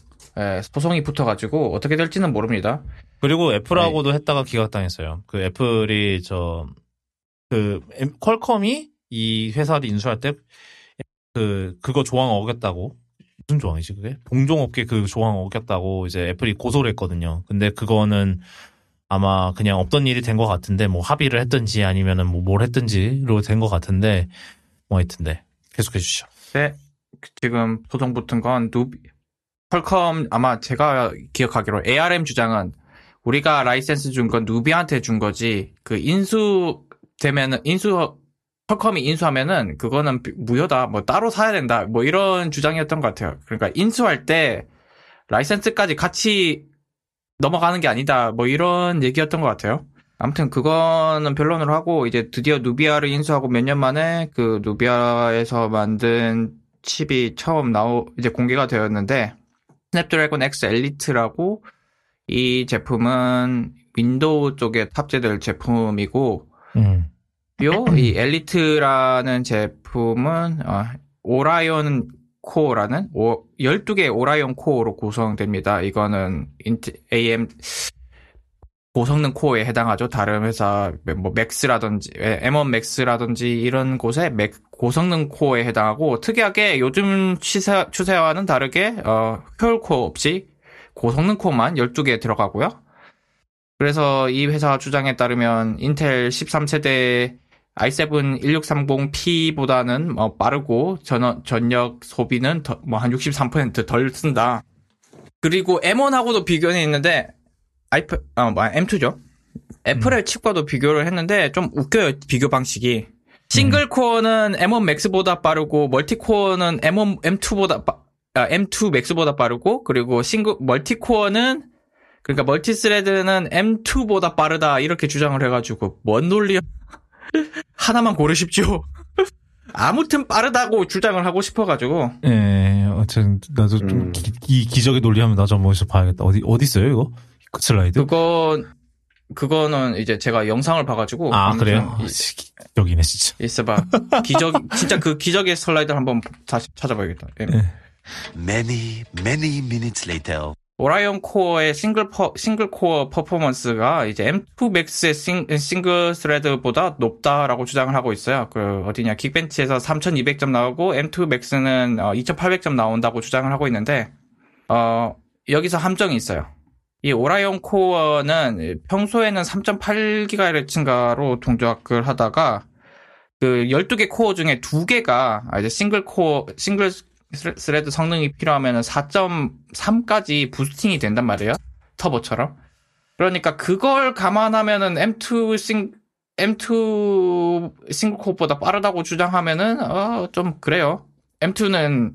소송이 붙어가지고 어떻게 될지는 모릅니다. 그리고 애플하고도 했다가 기각당했어요. 그 애플이 저, 그, 엠- 퀄컴이 이 회사를 인수할 때, 그, 그거 조항 어겼다고. 무슨 조항이지, 그게? 동종업계 그 조항 어겼다고 이제 애플이 고소를 했거든요. 근데 그거는, 아마 그냥 없던 일이 된 것 같은데 뭐 합의를 했든지 아니면은 뭐 뭘 했든지로 된 것 같은데 뭐 하여튼데 계속해 주시죠. 네, 지금 소송 붙은 건 누비, 퀄컴 아마 제가 기억하기로 ARM 주장은 우리가 라이센스 준 건 누비아한테 준 거지 그 인수 되면은 인수 퀄컴이 인수하면은 그거는 무효다 뭐 따로 사야 된다 뭐 이런 주장이었던 것 같아요. 그러니까 인수할 때 라이센스까지 같이 넘어가는 게 아니다 뭐 이런 얘기였던 것 같아요. 아무튼 그거는 변론을 하고 이제 드디어 누비아를 인수하고 몇 년 만에 그 누비아에서 만든 칩이 처음 나오 이제 공개가 되었는데 스냅드래곤 X 엘리트라고 이 제품은 윈도우 쪽에 탑재될 제품이고 음. 요 이 엘리트라는 제품은 어, 오라이온 코어라는 오, 12개의 오라이온 코어로 구성됩니다. 이거는 인트, ARM 고성능 코어에 해당하죠. 다른 회사 뭐 맥스라든지 M1 맥스라든지 이런 곳에 맥, 고성능 코어에 해당하고 특이하게 요즘 추세, 추세와는 다르게 어, 효율 코어 없이 고성능 코어만 12개 들어가고요. 그래서 이 회사 주장에 따르면 인텔 13세대 i7 1630P보다는 뭐 빠르고 전, 전력 소비는 뭐 한 63%덜 쓴다. 그리고 M1하고도 비교는 있는데 아이프 아, 뭐 M2죠. 애플의 음. 칩과도 비교를 했는데 좀 웃겨요 비교 방식이. single core는 M1 맥스보다 빠르고 multi core는 M1 M2보다 빠, 아, M2 맥스보다 빠르고 그리고 single multi core는 그러니까 multi thread는 M2보다 빠르다 이렇게 주장을 해가지고 뭔 논리야? (laughs) 하나만 고르십시오. (laughs) 아무튼 빠르다고 주장을 하고 싶어가지고. 예, 어쨌든 나도 좀 음. 기, 이 기적의 논리하면 나 좀 어디서 봐야겠다. 어디 어디 있어요 이거? 그 슬라이드? 그건 그거는 이제 제가 영상을 봐가지고. 아 그래요? 여기네 진짜. 있어봐. 기적 진짜 그 기적의 슬라이드를 한번 다시 찾아봐야겠다. 예. 네. Many many minutes later. 오라이온 코어의 싱글 퍼, single core performance가 이제 M2 맥스의 싱, single thread보다 높다라고 주장을 하고 있어요. 그 어디냐 긱벤치에서 3,200점 나오고 M2 맥스는 어, 2,800점 나온다고 주장을 하고 있는데 어 여기서 함정이 있어요. 이 오라이온 코어는 평소에는 3.8GHz인가로 동작을 하다가 그 12개 코어 중에 2개가 이제 single core, single thread 성능이 필요하면 4.3까지 boosting이 된단 말이에요. 터보처럼. 그러니까 그걸 감안하면은 M2 싱, M2 single core보다 빠르다고 주장하면은, 어, 좀 그래요. M2는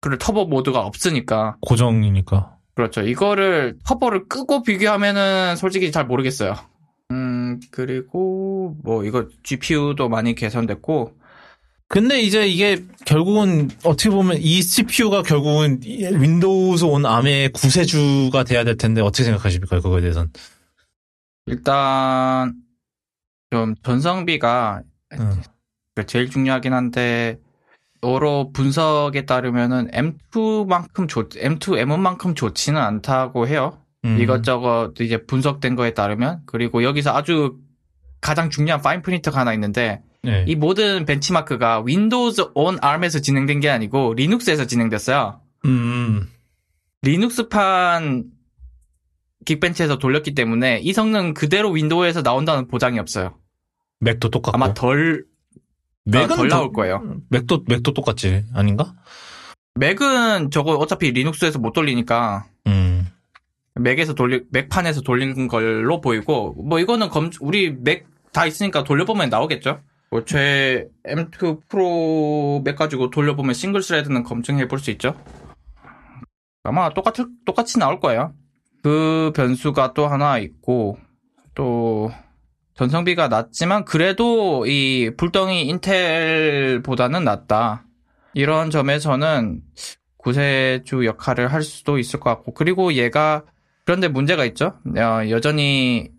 그 터보 모드가 없으니까. 고정이니까. 그렇죠. 이거를 터보를 끄고 비교하면은 솔직히 잘 모르겠어요. 음, 그리고 뭐 이거 GPU도 많이 개선됐고 근데 이제 이게 결국은 어떻게 보면 이 CPU가 결국은 윈도우즈 온 암의 구세주가 돼야 될 텐데 어떻게 생각하십니까? 그거에 대해서는. 일단 좀 전성비가 음. 제일 중요하긴 한데 여러 분석에 따르면은 M2만큼 좋, M2, M1만큼 좋지는 않다고 해요. 음. 이것저것 이제 분석된 거에 따르면 그리고 여기서 아주 가장 중요한 fine print가 하나 있는데 네. 이 모든 벤치마크가 Windows on ARM에서 진행된 게 아니고 리눅스에서 진행됐어요. 음. 리눅스판 긱벤치에서 돌렸기 때문에 이 성능 그대로 윈도우에서 나온다는 보장이 없어요. 맥도 똑같고 아마 덜 맥은 아, 덜 나올 거예요. 맥도 맥도 똑같지 아닌가? 맥은 저거 어차피 리눅스에서 못 돌리니까 음. 맥에서 돌리 맥판에서 돌리는 걸로 보이고 뭐 이거는 검 우리 맥 다 있으니까 돌려보면 나오겠죠. 뭐 제 M2 프로 맥 가지고 돌려보면 single thread는 검증해 볼 수 있죠. 아마 똑같 똑같이 나올 거예요. 그 변수가 또 하나 있고 또 전성비가 낮지만 그래도 이 불덩이 인텔보다는 낫다. 이런 점에서는 구세주 역할을 할 수도 있을 것 같고 그리고 얘가 그런데 문제가 있죠. 어, 여전히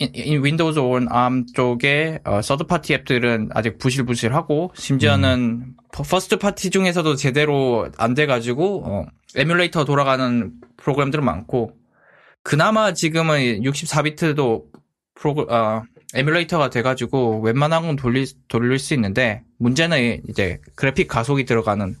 Windows on ARM 쪽에 어, third party 앱들은 아직 부실부실하고 심지어는 음. first party 중에서도 제대로 안 돼가지고 어, 에뮬레이터 돌아가는 프로그램들은 많고 그나마 지금은 64비트도 프로 어, emulator가 돼가지고 웬만한 건 돌릴 돌릴 수 있는데 문제는 이제 그래픽 가속이 들어가는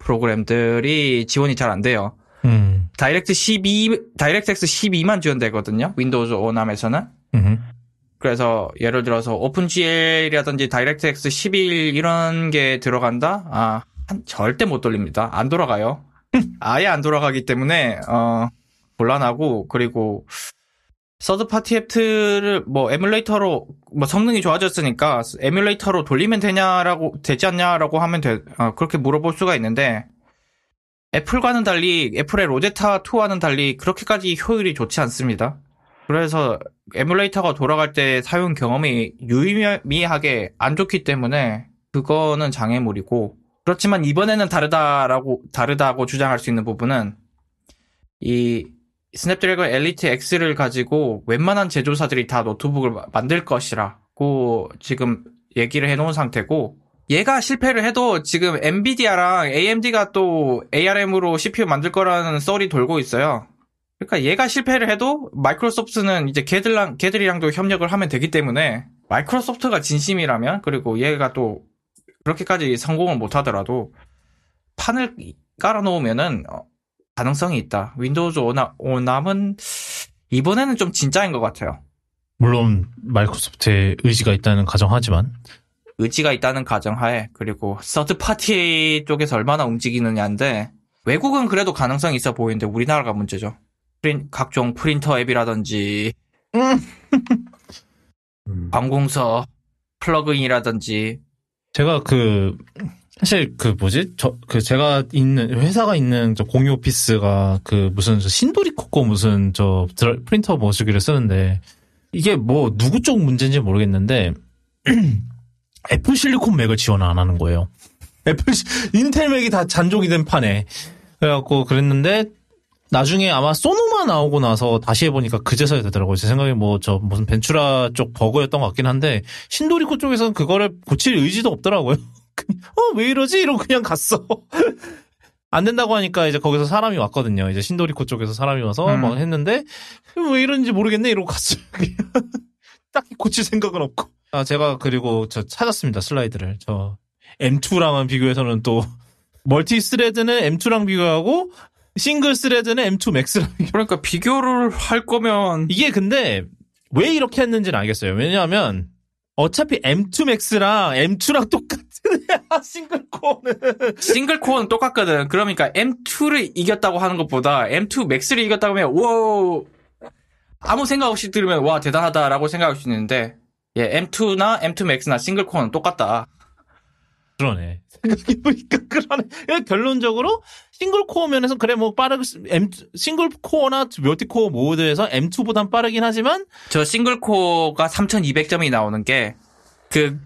프로그램들이 지원이 잘 안 돼요. 음. Direct 12, DirectX 12만 지원되거든요. Windows on ARM에서는. 음. 그래서 예를 들어서 OpenGL이라든지 DirectX 11 이런 게 들어간다? 아, 한- 절대 못 돌립니다. 안 돌아가요. (laughs) 아예 안 돌아가기 때문에 어 곤란하고 그리고 third party 앱들을 뭐 emulator로 뭐 성능이 좋아졌으니까 emulator로 돌리면 되냐라고 되지 않냐라고 하면 돼 어, 그렇게 물어볼 수가 있는데 애플과는 달리 애플의 로제타 2와는 달리 그렇게까지 효율이 좋지 않습니다. 그래서 emulator가 돌아갈 때 사용 경험이 유의미하게 안 좋기 때문에 그거는 장애물이고 그렇지만 이번에는 다르다라고 다르다고 주장할 수 있는 부분은 이 스냅드래곤 엘리트 X를 가지고 웬만한 제조사들이 다 노트북을 마- 만들 것이라고 지금 얘기를 해놓은 상태고 얘가 실패를 해도 지금 엔비디아랑 AMD가 또 ARM으로 CPU 만들 거라는 썰이 돌고 있어요. 그러니까 얘가 실패를 해도 마이크로소프트는 이제 걔들랑 걔들이랑도 협력을 하면 되기 때문에 마이크로소프트가 진심이라면 그리고 얘가 또 그렇게까지 성공을 못 하더라도 판을 깔아 놓으면은 어, 가능성이 있다. Windows on ARM, on ARM은 이번에는 좀 진짜인 것 같아요. 물론 마이크로소프트의 의지가 있다는 가정하지만 의지가 있다는 가정하에 그리고 third party 쪽에서 얼마나 움직이느냐인데 외국은 그래도 가능성이 있어 보이는데 우리나라가 문제죠. 프린- 각종 프린터 앱이라든지. 음. 관공서 플러그인이라든지. 제가 그 사실 그 뭐지? 저 그 제가 있는 회사가 있는 저 공유 오피스가 그 무슨 저 신도리코 코 무슨 저 드라- 프린터 모시기를 쓰는데 이게 뭐 누구 쪽 문제인지 모르겠는데 (clears throat) 애플 실리콘 맥을 지원 안 하는 거예요. 애플 시- 인텔 맥이 다 단종이 된 판에. 그래갖고 그랬는데 나중에 아마 소노마 나오고 나서 다시 해보니까 그제서야 되더라고요. 제 생각에 뭐 저 무슨 벤츄라 쪽 버그였던 것 같긴 한데 신도리코 쪽에서는 그거를 고칠 의지도 없더라고요. (laughs) 어, 왜 이러지? 이러고 그냥 갔어. (laughs) 안 된다고 하니까 이제 거기서 사람이 왔거든요. 이제 신도리코 쪽에서 사람이 와서 음. 막 했는데 왜 이런지 모르겠네 이러고 갔어요. (laughs) 딱히 고칠 생각은 없고. 아, 제가 그리고 저 찾았습니다. 슬라이드를. 저 M2랑은 비교해서는 또 multi thread는 M2랑 비교하고 single thread는 M2 맥스랑 비교. 그러니까 비교를 할 거면 이게 근데 왜 이렇게 했는지는 알겠어요. 왜냐하면 어차피 M2 맥스랑 M2랑 똑같은 애야, single core는. single core는 똑같거든. 그러니까 M2를 이겼다고 하는 것보다 M2 맥스를 이겼다고 하면 와 아무 생각 없이 들으면 와 대단하다라고 생각할 수 있는데 예 M2나 M2 맥스나 single core는 똑같다. 그러네. 생각해보니까 (laughs) 그러네. 그러니까 결론적으로 single core 면에서 그래 뭐 빠르게 M single core나 multi core 모드에서 M2보단 빠르긴 하지만 저 single core가 3200점이 나오는 게 그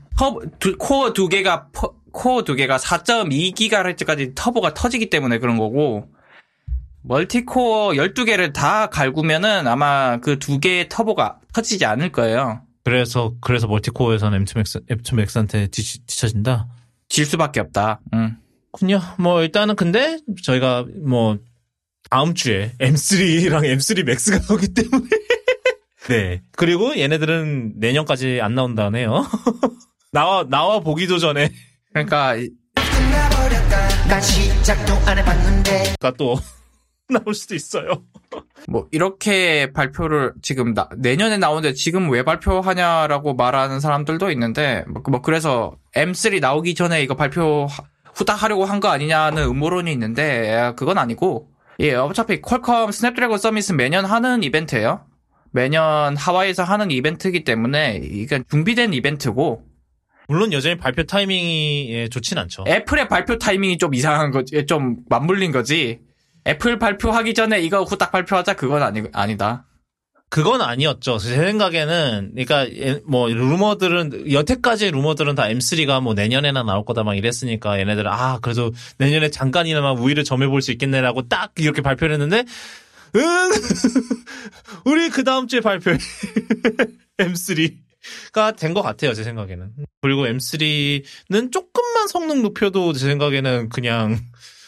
코어 두 개가 퍼- 코어 두 개가 4.2GHz까지 터보가 터지기 때문에 그런 거고 multi core 12개를 다 갈구면은 아마 그 두 개의 터보가 터지지 않을 거예요. 그래서 그래서 multi core에서는 M2 맥스 M2 맥스한테 뒤, 뒤쳐진다. 질 수밖에 없다. 음. 군요. 뭐 일단은 근데 저희가 뭐 다음 주에 M3랑 M3 맥스가 나오기 때문에 (laughs) 네. 그리고 얘네들은 내년까지 안 나온다네요. (laughs) 나와 나와 보기도 전에 그러니까 이- 난 시작도 안 해봤는데 가또 (laughs) 나올 수도 있어요. (laughs) 뭐 이렇게 발표를 지금 나- 내년에 나오는데 지금 왜 발표하냐라고 말하는 사람들도 있는데 뭐, 뭐 그래서 M3 나오기 전에 이거 발표 하- 후딱 하려고 한 거 아니냐는 음모론이 있는데 그건 아니고 예 어차피 퀄컴 스냅드래곤 서밋은 매년 하는 이벤트예요. 매년 하와이에서 하는 이벤트이기 때문에 이건 준비된 이벤트고 물론 여전히 발표 타이밍이 예, 좋진 않죠. 애플의 발표 타이밍이 좀 이상한 거지 좀 맞물린 거지. 애플 발표하기 전에 이거 후딱 발표하자 그건 아니 아니다. 그건 아니었죠. 제 생각에는 그러니까 예, 뭐 루머들은 여태까지 루머들은 다 M3가 뭐 내년에나 나올 거다 막 이랬으니까 얘네들은 아 그래도 내년에 잠깐이나마 우위를 점해볼 수 있겠네라고 딱 이렇게 발표를 했는데 응 (laughs) 우리 그 다음 주에 발표해 (laughs) M3 가 된 것 같아요 제 생각에는 그리고 M3는 조금만 성능 높여도 제 생각에는 그냥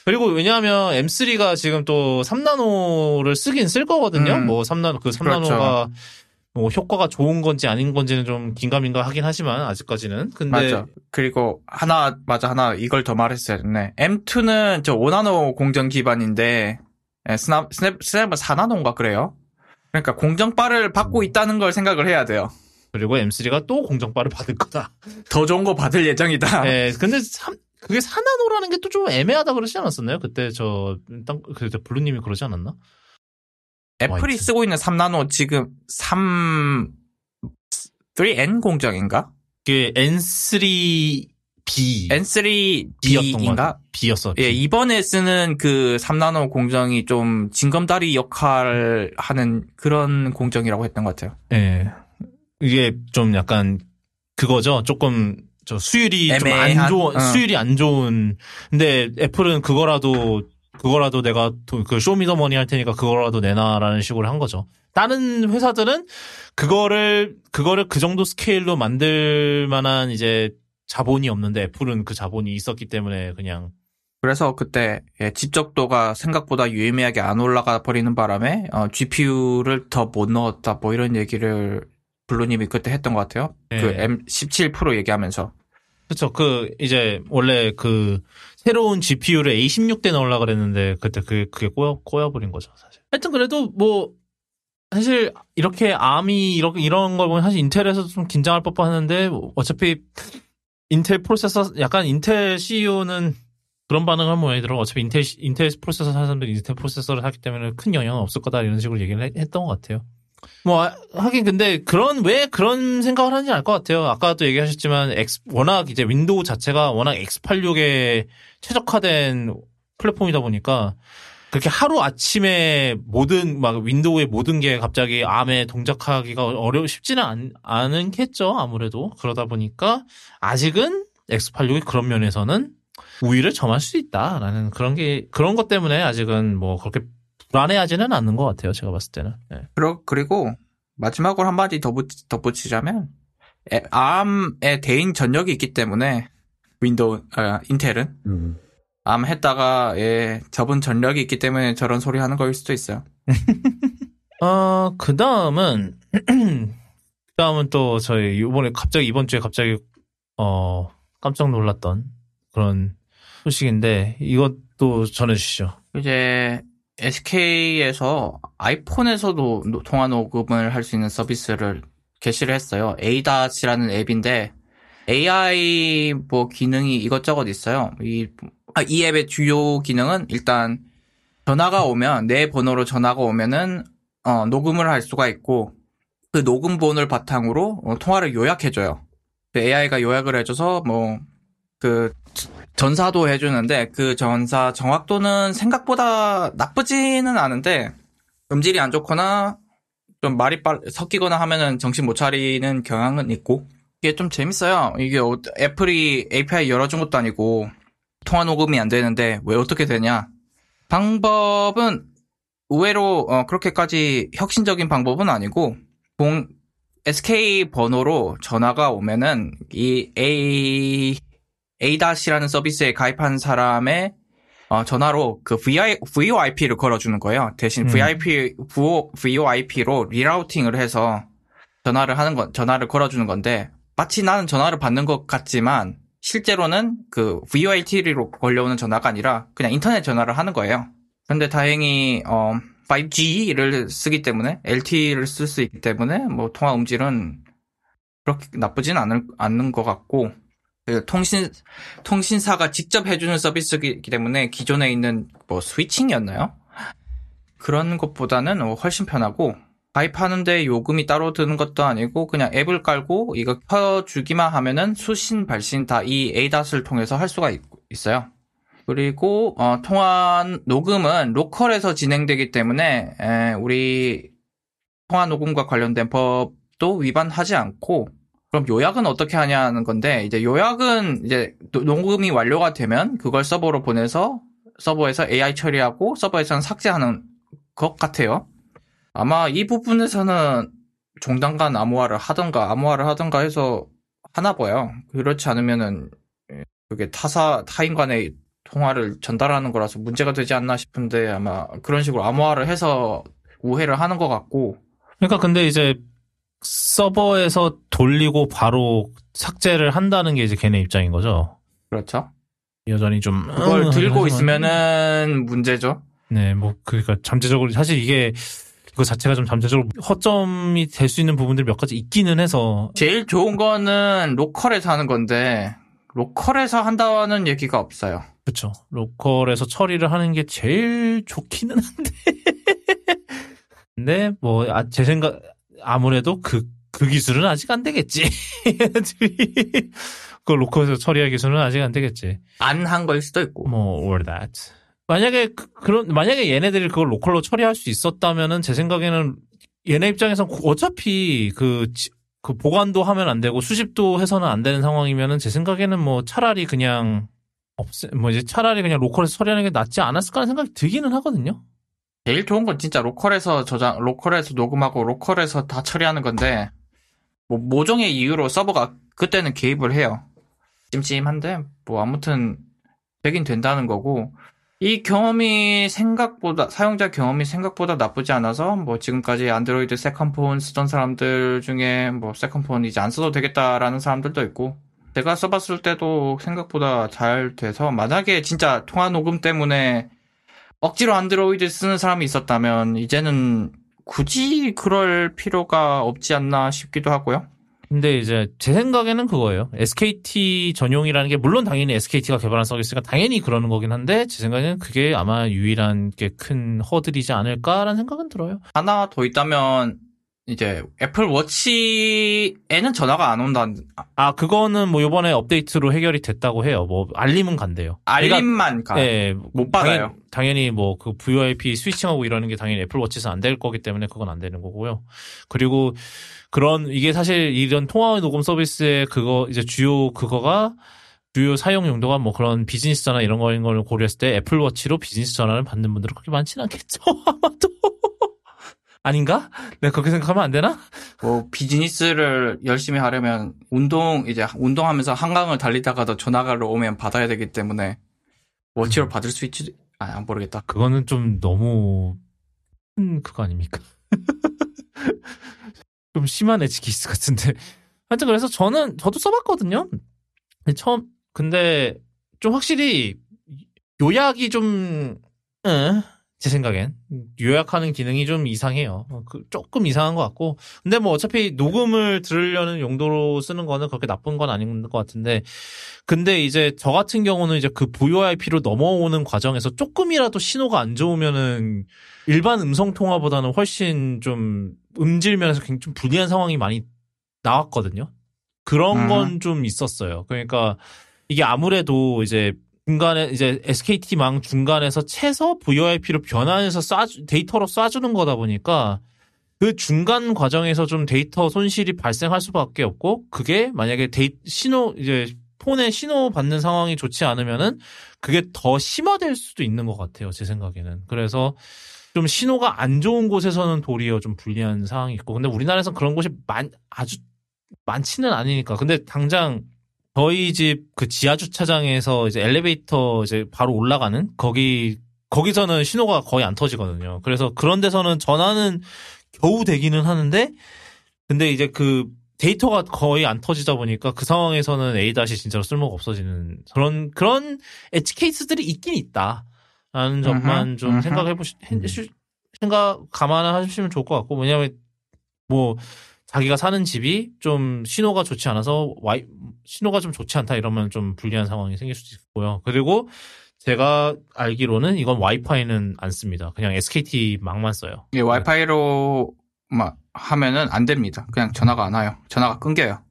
그리고 왜냐하면 M3가 지금 또 3나노를 쓰긴 쓸 거거든요. 음. 뭐 3나노 그 3나노가 그렇죠. 뭐 효과가 좋은 건지 아닌 건지는 좀 긴가민가 하긴 하지만 아직까지는 근데 맞아. 그리고 하나 맞아 하나 이걸 더 말했어야 했네. M2는 저 5나노 공정 기반인데 예, 스냅, 스냅, 스냅은 4나노인가 그래요. 그러니까 공정바를 받고 있다는 걸 생각을 해야 돼요. 그리고 M3가 또 공정바를 받을 거다. 더 좋은 거 받을 예정이다. 네, 근데 삼- 그게 사나노라는 게 또 좀 애매하다 그러지 않았었나요? 그때 저 땅- 그때 블루님이 그러지 않았나? 애플이 화이트. 쓰고 있는 3나노 지금 3, 3N 공정인가? 그게 N3B B였던 거 N3B인가? 같아. B였어. B. 예, 이번에 쓰는 그 3나노 공정이 좀 징검다리 역할 하는 그런 공정이라고 했던 것 같아요. 예. 이게 좀 약간 그거죠. 조금 저 수율이 좀 안? 좋은 어. 수율이 안 좋은. 근데 애플은 그거라도 그거라도 내가 돈- 그 쇼미더머니 할 테니까 그거라도 내놔라는 식으로 한 거죠. 다른 회사들은 그거를 그거를 그 정도 스케일로 만들 만한 이제 자본이 없는데 애플은 그 자본이 있었기 때문에 그냥 그래서 그때 예, 집적도가 생각보다 유의미하게 안 올라가 버리는 바람에 어, GPU를 더 못 넣었다 뭐 이런 얘기를 블루님이 그때 했던 것 같아요. 예. 그 M17 프로 얘기하면서 그렇죠. 그 이제 원래 그 새로운 GPU를 A16대 넣으려 그랬는데 그때 그 그게 꼬여 꼬여버린 거죠, 사실. 하여튼 그래도 뭐 사실 이렇게 암이 이렇게 이런 걸 보면 사실 인텔에서 좀 긴장할 법하는데 어차피 인텔 프로세서 약간 인텔 CEO는 그런 반응을 한 모양이더라고. 어차피 인텔 인텔 프로세서 사는 사람들이 인텔 프로세서를 하기 때문에 큰 영향은 없을 거다 이런 식으로 얘기를 했- 했던 것 같아요. 뭐 아, 하긴 근데 그런 왜 그런 생각을 하는지 알 것 같아요. 아까도 얘기하셨지만 X 워낙 이제 윈도우 자체가 워낙 X86에 최적화된 플랫폼이다 보니까 그렇게 하루 아침에 모든 막 윈도우의 모든 게 갑자기 암에 동작하기가 어려 쉽지는 않, 않겠죠 아무래도 그러다 보니까 아직은 X86이 그런 면에서는 우위를 점할 수 있다라는 그런 게 그런 것 때문에 아직은 뭐 그렇게 불안해하지는 않는 것 같아요 제가 봤을 때는. 네. 그러, 그리고 마지막으로 한마디 덧붙, 덧붙이자면 에, ARM의 데인 전력이 있기 때문에 윈도우 어, 인텔은 음. ARM 했다가 예, 접은 전력이 있기 때문에 저런 소리 하는 거일 수도 있어요. (laughs) 어, 그 다음은, (clears throat) 그 다음은 또 저희 이번에 갑자기 이번 주에 갑자기, 어, 깜짝 놀랐던 그런 소식인데, 이것도 전해주시죠. 이제 SK에서 아이폰에서도 노- 통화 녹음을 할 수 있는 서비스를 개시를 했어요. ADAS라는 앱인데 AI 뭐 기능이 이것저것 있어요. 이, 아, 이 앱의 주요 기능은 일단 전화가 오면 내 번호로 전화가 오면은 어, 녹음을 할 수가 있고 그 녹음본을 바탕으로 어, 통화를 요약해줘요. 그 AI가 요약을 해줘서 뭐 그 전사도 해주는데 그 전사 정확도는 생각보다 나쁘지는 않은데 음질이 안 좋거나 좀 말이 빨 섞이거나 하면은 정신 못 차리는 경향은 있고 이게 좀 재밌어요. 이게 어- 애플이 API 열어준 것도 아니고 통화 녹음이 안 되는데 왜 어떻게 되냐? 방법은 의외로 어, 그렇게까지 혁신적인 방법은 아니고 공 SK 번호로 전화가 오면은 이 A A-이라는 서비스에 가입한 사람의 어, 전화로 그 VI, VoIP를 걸어주는 거예요. 대신 음. VIP, VoIP로 리라우팅을 해서 전화를 하는 건, 전화를 걸어주는 건데, 마치 나는 전화를 받는 것 같지만, 실제로는 그 VoLT로 걸려오는 전화가 아니라 그냥 인터넷 전화를 하는 거예요. 근데 다행히, 어, 5G를 쓰기 때문에, LTE를 쓸 수 있기 때문에, 뭐, 통화 음질은 그렇게 나쁘진 않을, 않는 것 같고, 그 통신, 통신사가 직접 해주는 서비스이기 때문에 기존에 있는 뭐 스위칭이었나요? 그런 것보다는 어, 훨씬 편하고 가입하는데 요금이 따로 드는 것도 아니고 그냥 앱을 깔고 이거 켜주기만 하면은 수신 발신 다 이 ADAS를 통해서 할 수가 있, 어요 그리고 어, 통화 녹음은 local에서 진행되기 때문에 에, 우리 통화 녹음과 관련된 법도 위반하지 않고 그럼 요약은 어떻게 하냐는 건데 이제 요약은 이제 노- 녹음이 완료가 되면 그걸 서버로 보내서 서버에서 AI 처리하고 서버에서는 삭제하는 것 같아요. 아마 이 부분에서는 종단간 암호화를 하던가 암호화를 하던가 해서 하나 봐요. 그렇지 않으면은 예, 그게 타사 타인 간의 통화를 전달하는 거라서 문제가 되지 않나 싶은데 아마 그런 식으로 암호화를 해서 우회를 하는 것 같고 그러니까 근데 이제 서버에서 돌리고 바로 삭제를 한다는 게 이제 걔네 입장인 거죠. 그렇죠. 여전히 좀 그걸 음, 들고 하지만- 있으면은 문제죠. 네, 뭐 그러니까 잠재적으로 사실 이게 그거 자체가 좀 잠재적으로 허점이 될 수 있는 부분들이 몇 가지 있기는 해서 제일 좋은 거는 local에서 하는 건데 local에서 한다는 얘기가 없어요. 그렇죠. local에서 처리를 하는 게 제일 좋기는 한데. (laughs) 근데 뭐 제 생각 아무래도 그 그 기술은 아직 안 되겠지. (laughs) 그 local에서 처리할 기술은 아직 안 되겠지. 안한 거일 수도 있고. 뭐 or that. 만약에 그, 런 만약에 얘네들이 그걸 local로 처리할 수 있었다면은 제 생각에는 얘네 입장에선 어차피 그, 지- 그 보관도 하면 안 되고 수집도 해서는 안 되는 상황이면은 제 생각에는 뭐 차라리 그냥 없애 뭐 이제 차라리 그냥 local에서 처리하는 게 낫지 않았을까 하는 생각이 들기는 하거든요. 제일 좋은 건 진짜 local에서 저장, local에서 녹음하고 local에서 다 처리하는 건데, 뭐, 모종의 이유로 서버가 그때는 개입을 해요. 찜찜한데, 뭐, 아무튼, 되긴 된다는 거고, 이 경험이 생각보다, 사용자 경험이 생각보다 나쁘지 않아서, 뭐, 지금까지 안드로이드 second폰 쓰던 사람들 중에, 뭐, second폰 이제 안 써도 되겠다라는 사람들도 있고, 제가 써봤을 때도 생각보다 잘 돼서, 만약에 진짜 통화 녹음 때문에 억지로 안드로이드 쓰는 사람이 있었다면 이제는 굳이 그럴 필요가 없지 않나 싶기도 하고요. 근데 이제 제 생각에는 그거예요. SKT 전용이라는 게 물론 당연히 SKT가 개발한 서비스가 당연히 그러는 거긴 한데 제 생각에는 그게 아마 유일한 게 큰 허들이지 않을까라는 생각은 들어요. 하나 더 있다면 이제 애플 워치에는 전화가 안 온다. 아 그거는 뭐 요번에 업데이트로 해결이 됐다고 해요. 뭐 알림은 간대요. 알림만 가. 네, 못 받아요. 당연, 히 뭐 그 VoIP switching하고 이러는 게 당연히 애플 워치에서 안 될 거기 때문에 그건 안 되는 거고요. 그리고 그런 이게 사실 이런 통화 녹음 서비스의 그거 이제 주요 그거가 주요 사용 용도가 뭐 그런 비즈니스 전화 이런 거인 걸 고려했을 때 애플 워치로 비즈니스 전화를 받는 분들은 그렇게 많지는 않겠죠. (laughs) 아마도 아닌가? 내가 그렇게 생각하면 안 되나? 뭐 비즈니스를 열심히 하려면 운동 이제 운동하면서 한강을 달리다가도 전화가 오면 받아야 되기 때문에 워치로 받을 수 있지. 아, 안 모르겠다. 그거는 좀 너무 큰 그거 아닙니까? (laughs) 좀 심한 에치키스 같은데. 하여튼 그래서 저는 저도 써봤거든요. 처음 근데 좀 확실히 요약이 좀 응, 제 생각엔 요약하는 기능이 좀 이상해요. 어, 그 조금 이상한 것 같고. 근데 뭐 어차피 녹음을 들으려는 용도로 쓰는 거는 그렇게 나쁜 건 아닌 것 같은데. 근데 이제 저 같은 경우는 이제 그 VoIP로 넘어오는 과정에서 조금이라도 신호가 안 좋으면은 일반 음성 통화보다는 훨씬 좀 음질 면에서 굉장히 좀 불리한 상황이 많이 나왔거든요. 그런 건 좀 있었어요. 그러니까 이게 아무래도 이제 중간에 이제 SKT망 중간에서 채서 VoIP로 변환해서 쏴 데이터로 쏴주는 거다 보니까 그 중간 과정에서 좀 데이터 손실이 발생할 수밖에 없고 그게 만약에 데이 신호 이제 폰에 신호 받는 상황이 좋지 않으면은 그게 더 심화될 수도 있는 것 같아요 제 생각에는. 그래서 좀 신호가 안 좋은 곳에서는 도리어 좀 불리한 상황이 있고. 근데 우리나라에서 그런 곳이 많 아주 많지는 않으니까. 근데 당장 저희 집 그 지하 주차장에서 이제 엘리베이터 이제 바로 올라가는 거기 거기서는 신호가 거의 안 터지거든요. 그래서 그런 데서는 전화는 겨우 되기는 하는데 근데 이제 그 데이터가 거의 안 터지다 보니까 그 상황에서는 A 다시 진짜로 쓸모가 없어지는 그런 그런 엣지 케이스들이 있긴 있다라는 점만 좀. 생각해 보시 해주- 생각 감안하시면 좋을 것 같고 왜냐하면 뭐 자기가 사는 집이 좀 신호가 좋지 않아서 와이 신호가 좀 좋지 않다 이러면 좀 불리한 상황이 생길 수도 있고요. 그리고 제가 알기로는 이건 와이파이는 안 씁니다. 그냥 SKT망만 써요. 이게 와이파이로 막 하면은 안 됩니다. 그냥 전화가 안 와요. 전화가 끊겨요.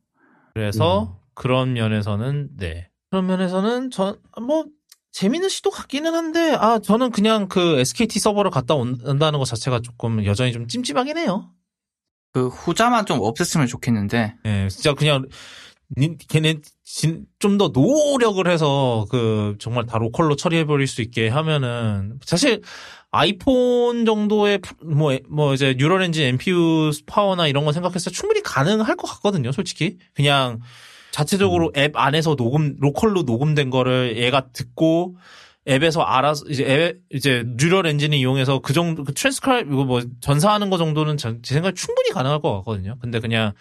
그래서 그런 면에서는 네 그런 면에서는 전뭐 재밌는 시도 같기는 한데 아 저는 그냥 그 SKT 서버를 갔다 온- 온다는 것 자체가 조금 여전히 좀 찜찜하긴 해요. 그 후자만 좀 없앴으면 좋겠는데 예, 진짜 그냥 닌- 걔네 좀 더 노력을 해서 그 정말 다 local로 처리해 버릴 수 있게 하면은 사실 아이폰 정도의 뭐뭐 이제 Neural Engine NPU 파워나 이런 거 생각했을 때 충분히 가능할 것 같거든요, 솔직히. 그냥 자체적으로 앱 안에서 녹음 local로 녹음된 거를 얘가 듣고 앱에서 알아서 이제 앱 이제 Neural Engine을 이용해서 그 정도 그 트랜스크라이브 이거 뭐 전사하는 거 정도는 전- 제 생각에 충분히 가능할 것 같거든요. 근데 그냥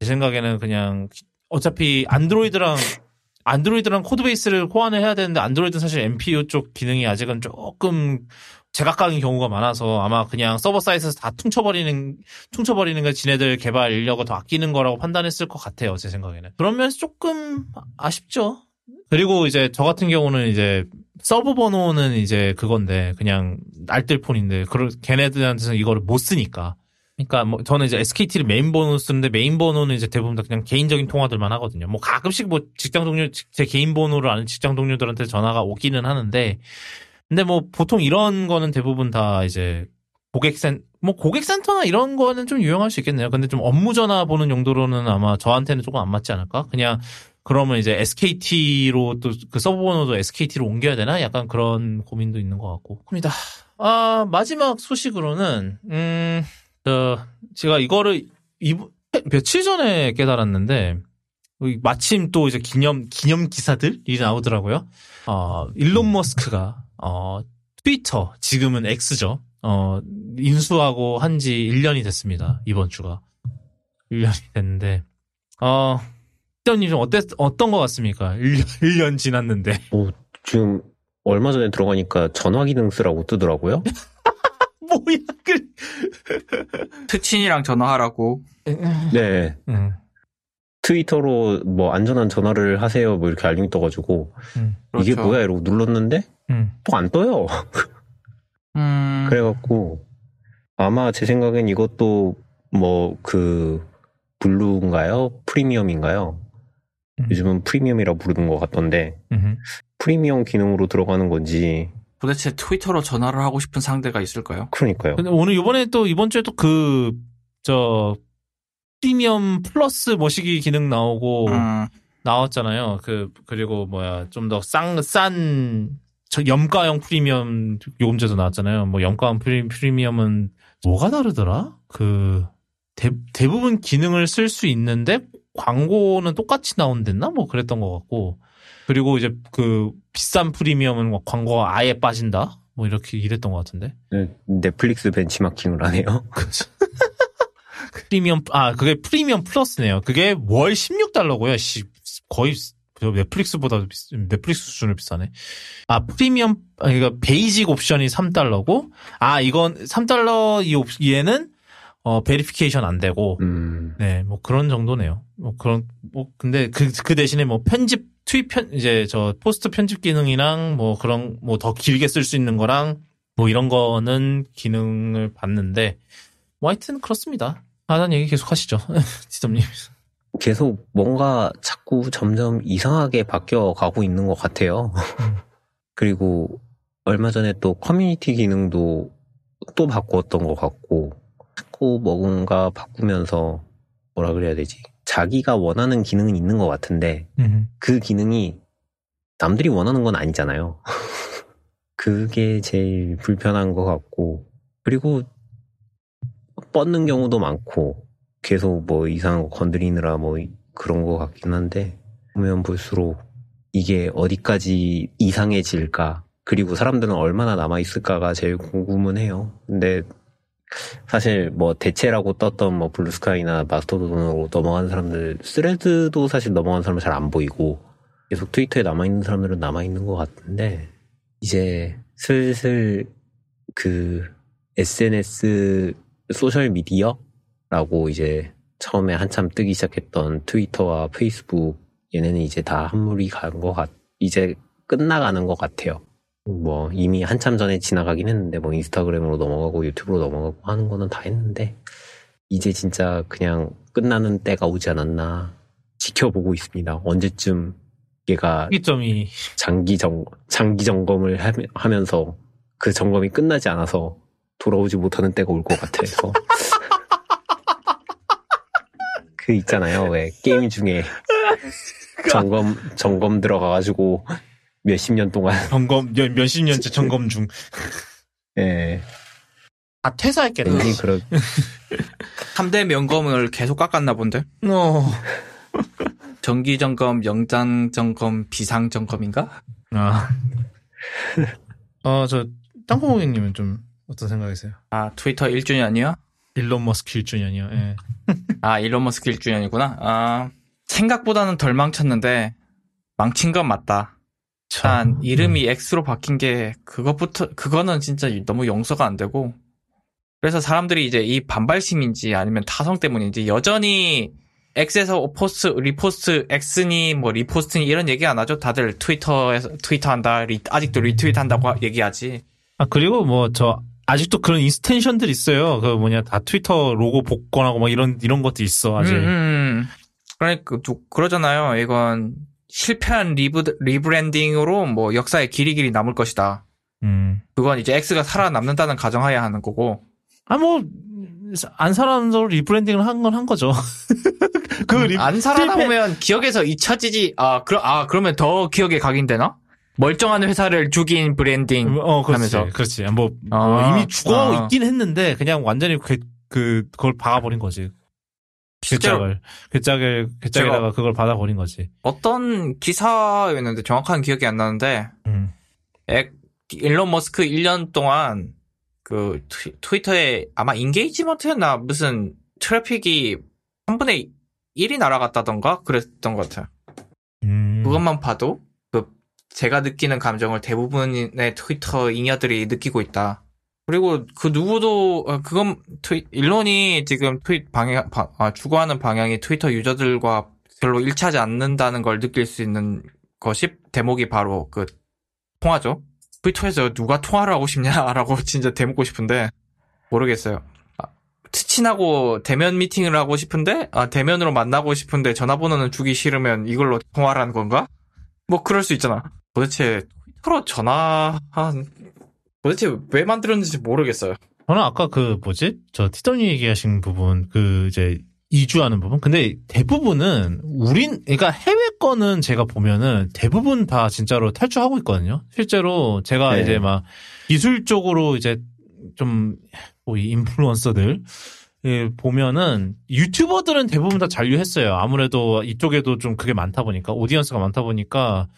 제 생각에는 그냥 어차피 안드로이드랑 안드로이드랑 코드베이스를 호환을 해야 되는데 안드로이드는 사실 MPU 쪽 기능이 아직은 조금 제각각인 경우가 많아서 아마 그냥 서버 사이트에서 다 퉁쳐버리는 퉁쳐버리는 게 지네들 개발 인력을 더 아끼는 거라고 판단했을 것 같아요 제 생각에는 그런 면에서 조금 아쉽죠 그리고 이제 저 같은 경우는 이제 서버 번호는 이제 그건데 그냥 알뜰폰인데 그 걔네들한테는 이거를 못 쓰니까 그러니까 뭐 저는 이제 SKT를 메인 번호 쓰는데 메인 번호는 이제 대부분 다 그냥 개인적인 통화들만 하거든요. 뭐 가끔씩 뭐 직장 동료 제 개인 번호를 아는 직장 동료들한테 전화가 오기는 하는데 근데 뭐 보통 이런 거는 대부분 다 이제 고객센 뭐 고객센터나 이런 거는 좀 유용할 수 있겠네요. 근데 좀 업무 전화 보는 용도로는 아마 저한테는 조금 안 맞지 않을까? 그냥 그러면 이제 SKT로 또 그 서버 번호도 SKT로 옮겨야 되나? 약간 그런 고민도 있는 것 같고. 그렇습니다. 아, 마지막 소식으로는, 음, 저, 제가 이거를 이, 며칠 전에 깨달았는데, 마침 또 이제 기념, 기념 기사들이 나오더라고요. 어, 일론 머스크가, 어, 트위터, 지금은 X죠. 어, 인수하고 한 지 1년이 됐습니다. 이번 주가. 1년이 됐는데, 어, 시장님 좀 어땠, 어떤 것 같습니까? (laughs) 1년, 1년 지났는데. 뭐, 지금 얼마 전에 들어가니까 전화 기능 쓰라고 뜨더라고요. (laughs) 뭐야, 그. 특친이랑 전화하라고. 네. 응. 트위터로 뭐 안전한 전화를 하세요 뭐 이렇게 알림이 떠가지고 응. 이게 그렇죠. 뭐야 이러고 눌렀는데 응. 또안 떠요. 음, (laughs) 그래갖고 아마 제 생각엔 이것도 뭐 그 블루인가요? 프리미엄인가요? 음. 요즘은 프리미엄이라 부르는 것 같던데 응. 프리미엄 기능으로 들어가는 건지 도대체 트위터로 전화를 하고 싶은 상대가 있을까요? 그러니까요. 근데 오늘 이번에 또 이번 주에 또 그 저 프리미엄 플러스 머시기 기능 나오고 음, 나왔잖아요. 그 그리고 뭐야 좀 더 싼싼 염가형 프리미엄 요금제도 나왔잖아요. 뭐 염가형 프리, 프리미엄은 뭐가 다르더라? 그 대, 대부분 기능을 쓸 수 있는데 광고는 똑같이 나온댔나? 뭐 그랬던 것 같고 그리고 이제 그 비싼 프리미엄은 뭐 광고가 아예 빠진다? 뭐 이렇게 이랬던 것 같은데. 네, 넷플릭스 벤치마킹을 하네요. (laughs) 프리미엄 아 그게 프리미엄 플러스네요. 그게 월 16달러고요. 씨 거의 저 넷플릭스보다 넷플릭스 수준으로 비싸네. 아 프리미엄 아, 그러니까 베이직 옵션이 3달러고 아 이건 3달러 이 옵, 얘는 어 verification 안 되고 음, 네뭐 그런 정도네요. 뭐 그런 뭐 근데 그그 대신에 뭐 편집 트윗 편 이제 저 post 편집 기능이랑 뭐 그런 뭐 더 길게 쓸 수 있는 거랑 뭐 이런 거는 기능을 받는데 뭐 하여튼 그렇습니다. 하단 얘기 계속 하시죠. (laughs) 지점님. 계속 뭔가 자꾸 점점 이상하게 바뀌어 가고 있는 것 같아요. (laughs) 그리고 얼마 전에 또 커뮤니티 기능도 또 바꾸었던 것 같고 자꾸 뭔가 바꾸면서 뭐라 그래야 되지? 자기가 원하는 기능은 있는 것 같은데 그 기능이 남들이 원하는 건 아니잖아요. (laughs) 그게 제일 불편한 것 같고 그리고 뻗는 경우도 많고 계속 뭐 이상한 거 건드리느라 뭐 그런 것 같긴 한데 보면 볼수록 이게 어디까지 이상해질까 그리고 사람들은 얼마나 남아 있을까가 제일 궁금은 해요. 근데 사실 뭐 대체라고 떴던 뭐 블루스카이나 마스토돈으로 넘어간 사람들 스레드도 사실 넘어간 사람은 잘 안 보이고 계속 트위터에 남아 있는 사람들은 남아 있는 것 같은데 이제 슬슬 그 SNS 소셜 미디어라고 이제 처음에 한참 뜨기 시작했던 트위터와 페이스북 얘네는 이제 다 한물이 간 것 같, 이제 끝나가는 것 같아요. 뭐 이미 한참 전에 지나가긴 했는데 뭐 인스타그램으로 넘어가고 유튜브로 넘어가고 하는 거는 다 했는데 이제 진짜 그냥 끝나는 때가 오지 않았나 지켜보고 있습니다. 언제쯤 얘가 시점이. 장기 점 장기 점검을 하면- 하면서 그 점검이 끝나지 않아서 돌아오지 못하는 때가 올 것 같아서. (laughs) 그 있잖아요. 왜 게임 중에 점검 점검 들어가가지고 몇십 년 동안 (laughs) 점검 몇- 몇십 년째 (laughs) 점검 중. 예 아 퇴사했겠네. 왠지 그런 3대 면검을 계속 깎았나 본데? 어. (laughs) 정기 점검, 영장 점검, 비상 점검인가? 아. 어저 땅콩고객님은 좀 어떤 생각이세요? 아, 트위터 1주년이요? 일론 머스크 1주년이요. 예. 아, 일론 머스크 1주년이구나. 아, 생각보다는 덜 망쳤는데, 망친 건 맞다. 일단 이름이 X로 바뀐 게 그것부터 그거는 진짜 너무 용서가 안 되고 그래서 사람들이 이제 이 반발심인지 아니면 타성 때문인지 여전히 X에서 post repost X니 뭐 repost니 이런 얘기 안 하죠. 다들 트위터에서 트위터 한다 리- 아직도 리트윗 한다고 하- 얘기하지. 아 그리고 뭐 저 아직도 그런 extension들 있어요. 그 뭐냐 다 트위터 로고 복원하고 막 이런 이런 것도 있어 아직. 음, 음. 그러니까 또 그러잖아요. 이건 실패한 리브 rebranding으로 뭐 역사에 길이 길이 남을 것이다. 음. 그건 이제 X가 살아남는다는 가정하에 하는 거고. 아 뭐 안 살아남는 rebranding을 한건한 거죠. (laughs) 그 리, 안 살아남으면 기억에서 잊혀지지. 아, 그러, 아 그러면 더 기억에 각인되나? 멀쩡한 회사를 죽인 브랜딩. 어 그렇지 하면서. 그렇지 뭐, 아, 뭐 이미 죽어 아. 있긴 했는데 그냥 완전히 그, 그 그걸 박아버린 거지. 실제로 관짝을 관짝을 관짝에다가 그걸 박아버린 거지. 어떤 기사였는데 정확한 기억이 안 나는데 음. 액, 일론 머스크 1년 동안 그 트위, 트위터에 아마 engagement였나 무슨 트래픽이 3분의 1이 날아갔다던가 그랬던 것 같아요. 음. 그것만 봐도 그 제가 느끼는 감정을 대부분의 트위터 잉여들이 느끼고 있다. 그리고 그 누구도 어, 그건 트윗 일론이 지금 트윗 방향 방- 아, 추구하는 방향이 트위터 유저들과 별로 일치하지 않는다는 걸 느낄 수 있는 것이 대목이 바로 그 통화죠. 트위터에서 누가 통화를 하고 싶냐라고 (laughs) 진짜 대묻고 싶은데 모르겠어요. 아, 친하고 대면 미팅을 하고 싶은데 아, 대면으로 만나고 싶은데 전화번호는 주기 싫으면 이걸로 통화를 하는 건가? 뭐 그럴 수 있잖아. 도대체 트위터로 전화한 도대체 왜 만들었는지 모르겠어요. 저는 아까 그 뭐지 저 티더니 얘기하신 부분 그 이제 이주하는 부분 근데 대부분은 우린 그러니까 해외 거는 제가 보면은 대부분 다 진짜로 탈주하고 있거든요 실제로 제가 네. 이제 막 기술적으로 이제 좀이 인플루언서들 예, 보면은 유튜버들은 대부분 다 잔류했어요 아무래도 이쪽에도 좀 그게 많다 보니까 오디언스가 많다 보니까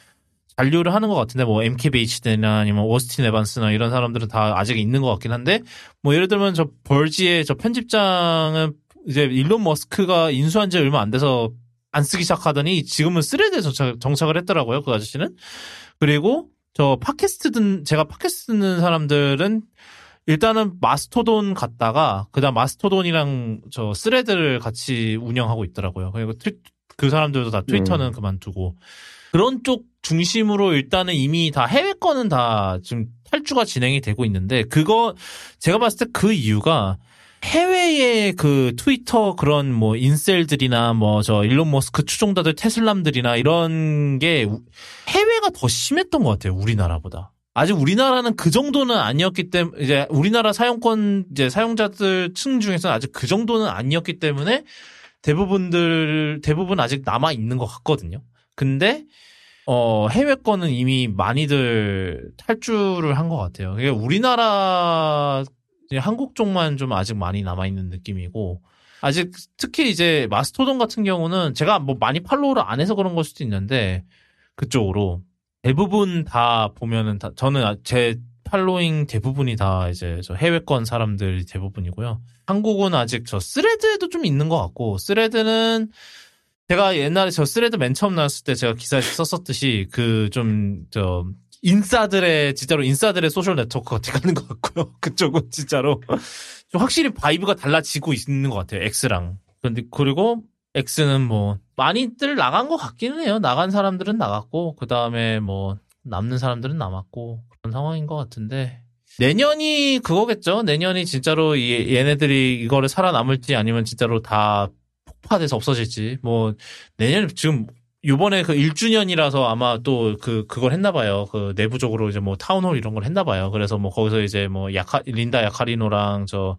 잔류를 하는 것 같은데 뭐 MKBHD나 아니면 오스틴 에반스나 이런 사람들은 다 아직 있는 것 같긴 한데 뭐 예를 들면 저 Verge의 저 편집장은 이제 일론 머스크가 인수한 지 얼마 안 돼서 안 쓰기 시작하더니 지금은 스레드에 정착, 정착 을 했더라고요 그 아저씨는. 그리고 저 팟캐스트 듣는 제가 팟캐스트 듣는 사람들은 일단은 마스토돈 갔다가 그다음 마스토돈이랑 저 스레드를 같이 운영하고 있더라고요. 그리고 트- 그 사람들도 다 트위터는 음. 그만두고. 그런 쪽 중심으로 일단은 이미 다 해외 거는 다 지금 탈주가 진행이 되고 있는데 그거 제가 봤을 때 그 이유가 해외의 그 트위터 그런 뭐 인셀들이나 뭐 저 일론 머스크 추종자들 테슬람들이나 이런 게 우- 해외가 더 심했던 것 같아요 우리나라보다 아직 우리나라는 그 정도는 아니었기 때문에 이제 우리나라 사용권 이제 사용자들 층 중에서는 아직 그 정도는 아니었기 때문에 대부분들 대부분 아직 남아 있는 것 같거든요. 근데 어 해외 거는 이미 많이들 탈주를 한 것 같아요. 그게 우리나라 한국 쪽만 좀 아직 많이 남아 있는 느낌이고 아직 특히 이제 마스토돈 같은 경우는 제가 뭐 많이 팔로우를 안 해서 그런 걸 수도 있는데 그쪽으로 대부분 다 보면은 다 저는 제 팔로잉 대부분이 다 이제 저 해외권 사람들이 대부분이고요. 한국은 아직 저 스레드에도 좀 있는 것 같고 스레드는 제가 옛날에 저 스레드 맨 처음 나왔을 때 제가 기사에서 썼었듯이 그 좀 저 인싸들의 진짜로 인싸들의 소셜 네트워크가 돼가는 것 같고요. (laughs) 그쪽은 진짜로 좀 확실히 vibe가 달라지고 있는 것 같아요. X랑. 근데 그리고 X는 뭐 많이들 나간 것 같기는 해요. 나간 사람들은 나갔고 그 다음에 뭐 남는 사람들은 남았고 그런 상황인 것 같은데 내년이 그거겠죠. 내년이 진짜로 이- 얘네들이 이거를 살아남을지 아니면 진짜로 다 폭파돼서 없어질지 뭐 내년 지금 요번에 그 1주년이라서 아마 또 그 그걸 했나 봐요. 그 내부적으로 이제 뭐 town hall 이런 걸 했나 봐요. 그래서 뭐 거기서 이제 뭐 야카 린다 야카리노랑 저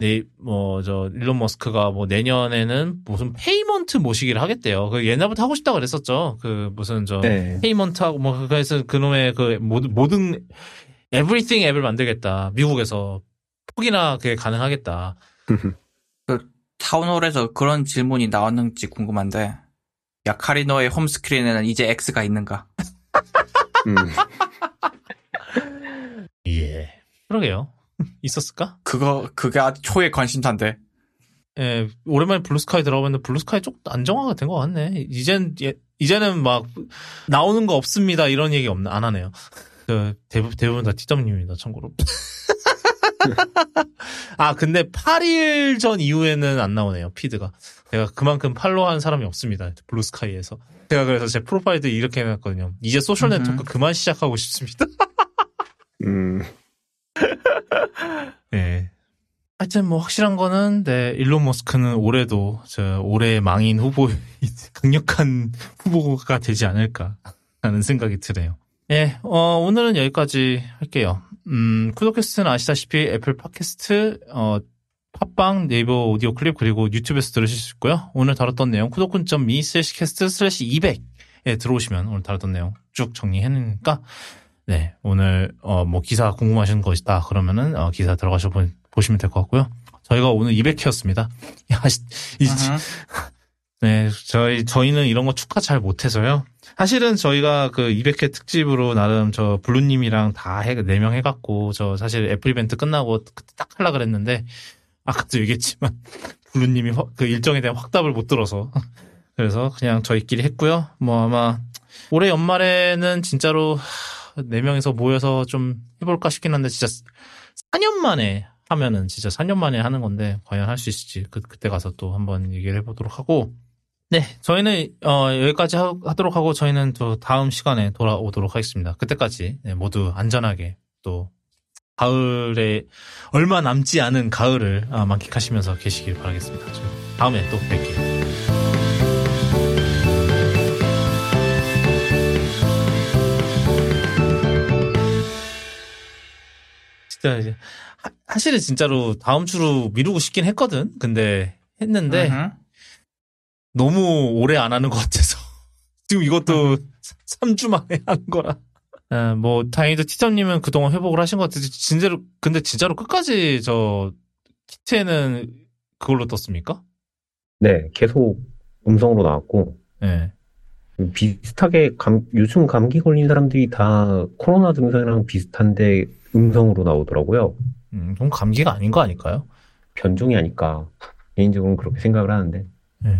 네, 뭐, 저, 일론 머스크가 뭐 내년에는 무슨 payment 모시기를 하겠대요. 그 옛날부터 하고 싶다고 그랬었죠. 그 무슨 저, 네. payment하고 뭐, 그래서 그놈의 그 모든, 모든, everything 앱을 만들겠다. 미국에서. 폭이나 그게 가능하겠다. (laughs) town hall에서 그런 질문이 나왔는지 궁금한데 야카리노의 home screen에는 이제 X가 있는가? (laughs) 음. (laughs) 예. 그러게요. (laughs) 있었을까? 그거 그게 아주 초의 관심사인데 예, 오랜만에 블루스카이 들어봤는데 블루스카이 좀 안정화가 된 것 같네. 이젠 예, 이제는 막 나오는 거 없습니다 이런 얘기 없나 안 하네요. 그 대부분 대부분 다 티점님입니다 참고로. 아 근데 8일 전 이후에는 안 나오네요 feed가. 제가 그만큼 follow한 사람이 없습니다 블루스카이에서. 제가 그래서 제 프로파일도 이렇게 해놨거든요. 이제 social. 네트워크 그만 시작하고 싶습니다. (laughs) 음, (laughs) 네. 하여튼 뭐 확실한 거는 네 일론 머스크는 올해도 저 올해 망인 후보 (laughs) 강력한 후보가 되지 않을까라는 생각이 드네요. 예, 어, 오늘은 여기까지 할게요. 음, 쿠도캐스트는 아시다시피 애플 팟캐스트, 어, 팟빵, 네이버 오디오 클립, 그리고 유튜브에서 들으실 수 있고요. 오늘 다뤘던 내용, 쿠도쿤.me slash cast slash 200에 들어오시면 오늘 다뤘던 내용 쭉 정리해놓으니까, 네, 오늘, 어, 뭐, 기사 궁금하신 거 있다. 그러면은, 어, 기사 들어가셔 보, 보시면 될 것 같고요. 저희가 오늘 200회였습니다. (laughs) 야, 씨, 이. 네, 저희, 저희는 이런 거 축하 잘 못해서요. 사실은 저희가 그 200회 특집으로 나름 저 블루님이랑 다 해, 4명 해갖고, 저 사실 애플 이벤트 끝나고 그때 딱 하려 그랬는데, 아까도 얘기했지만, (laughs) 블루님이 확- 그 일정에 대한 확답을 못 들어서. 그래서 그냥 저희끼리 했고요. 뭐 아마, 올해 연말에는 진짜로 4명이서 모여서 좀 해볼까 싶긴 한데, 진짜 4년 만에 하면은 진짜 4년 만에 하는 건데, 과연 할 수 있을지, 그, 그때 가서 또 한번 얘기를 해보도록 하고, 네, 저희는 어, 여기까지 하, 도록 하고 저희는 또 다음 시간에 돌아오도록 하겠습니다. 그때까지 네, 모두 안전하게 또 가을에 얼마 남지 않은 가을을 아, 만끽하시면서 계시길 바라겠습니다. 다음에 또 뵐게요. 진짜 사실은 진짜로 다음 주로 미루고 싶긴 했거든. 근데 했는데 음흠. 너무 오래 안 하는 것 같아서. (laughs) 지금 이것도 3주 만에 한 거라. 아, 뭐, 다행히도 티점님은 그동안 회복을 하신 것 같아요. 진짜로, 근데 진짜로 끝까지 저, 키트에는 그걸로 떴습니까? 네, 계속 음성으로 나왔고, 네. 비슷하게 감, 요즘 감기 걸린 사람들이 다 코로나 증상이랑 비슷한데 음성으로 나오더라고요. 음, 좀 감기가 아닌 거 아닐까요? 변종이 아닐까. 개인적으로는 그렇게 생각을 하는데, 네.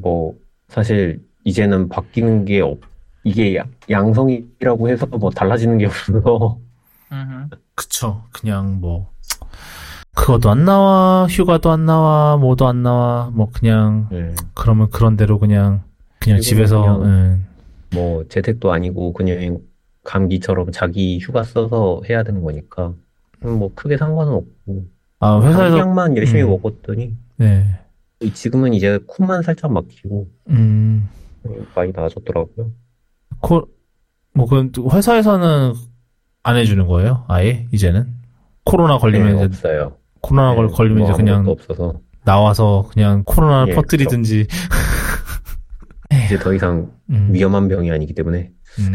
뭐, 사실 이제는 바뀌는 게 없, 이게 야- 양성이라고 해서 뭐 달라지는 게 없어서. 그쵸. 그냥 뭐, 그것도 안 나와, 휴가도 안 나와, 뭐도 안 나와, 뭐 그냥, 네, 그러면 그런 대로 그냥, 그냥 집에서, 그냥- 음, 뭐 재택도 아니고 그냥 감기처럼 자기 휴가 써서 해야 되는 거니까, 음, 뭐 크게 상관은 없고, 아, 회사에서, 감기약만 열심히 음. 먹었더니, 네. 지금은 이제 코만 살짝 막히고, 음, 많이 나아졌더라고요. 코, 뭐, 그, 회사에서는 안 해주는 거예요? 아예? 이제는? 코로나 걸리면 네, 이제, 없어요. 코로나 걸, 네, 걸리면 뭐 이제 그냥 없어서 나와서 그냥 코로나를 예, 퍼뜨리든지. 이제 더 이상 음, 위험한 병이 아니기 때문에 음.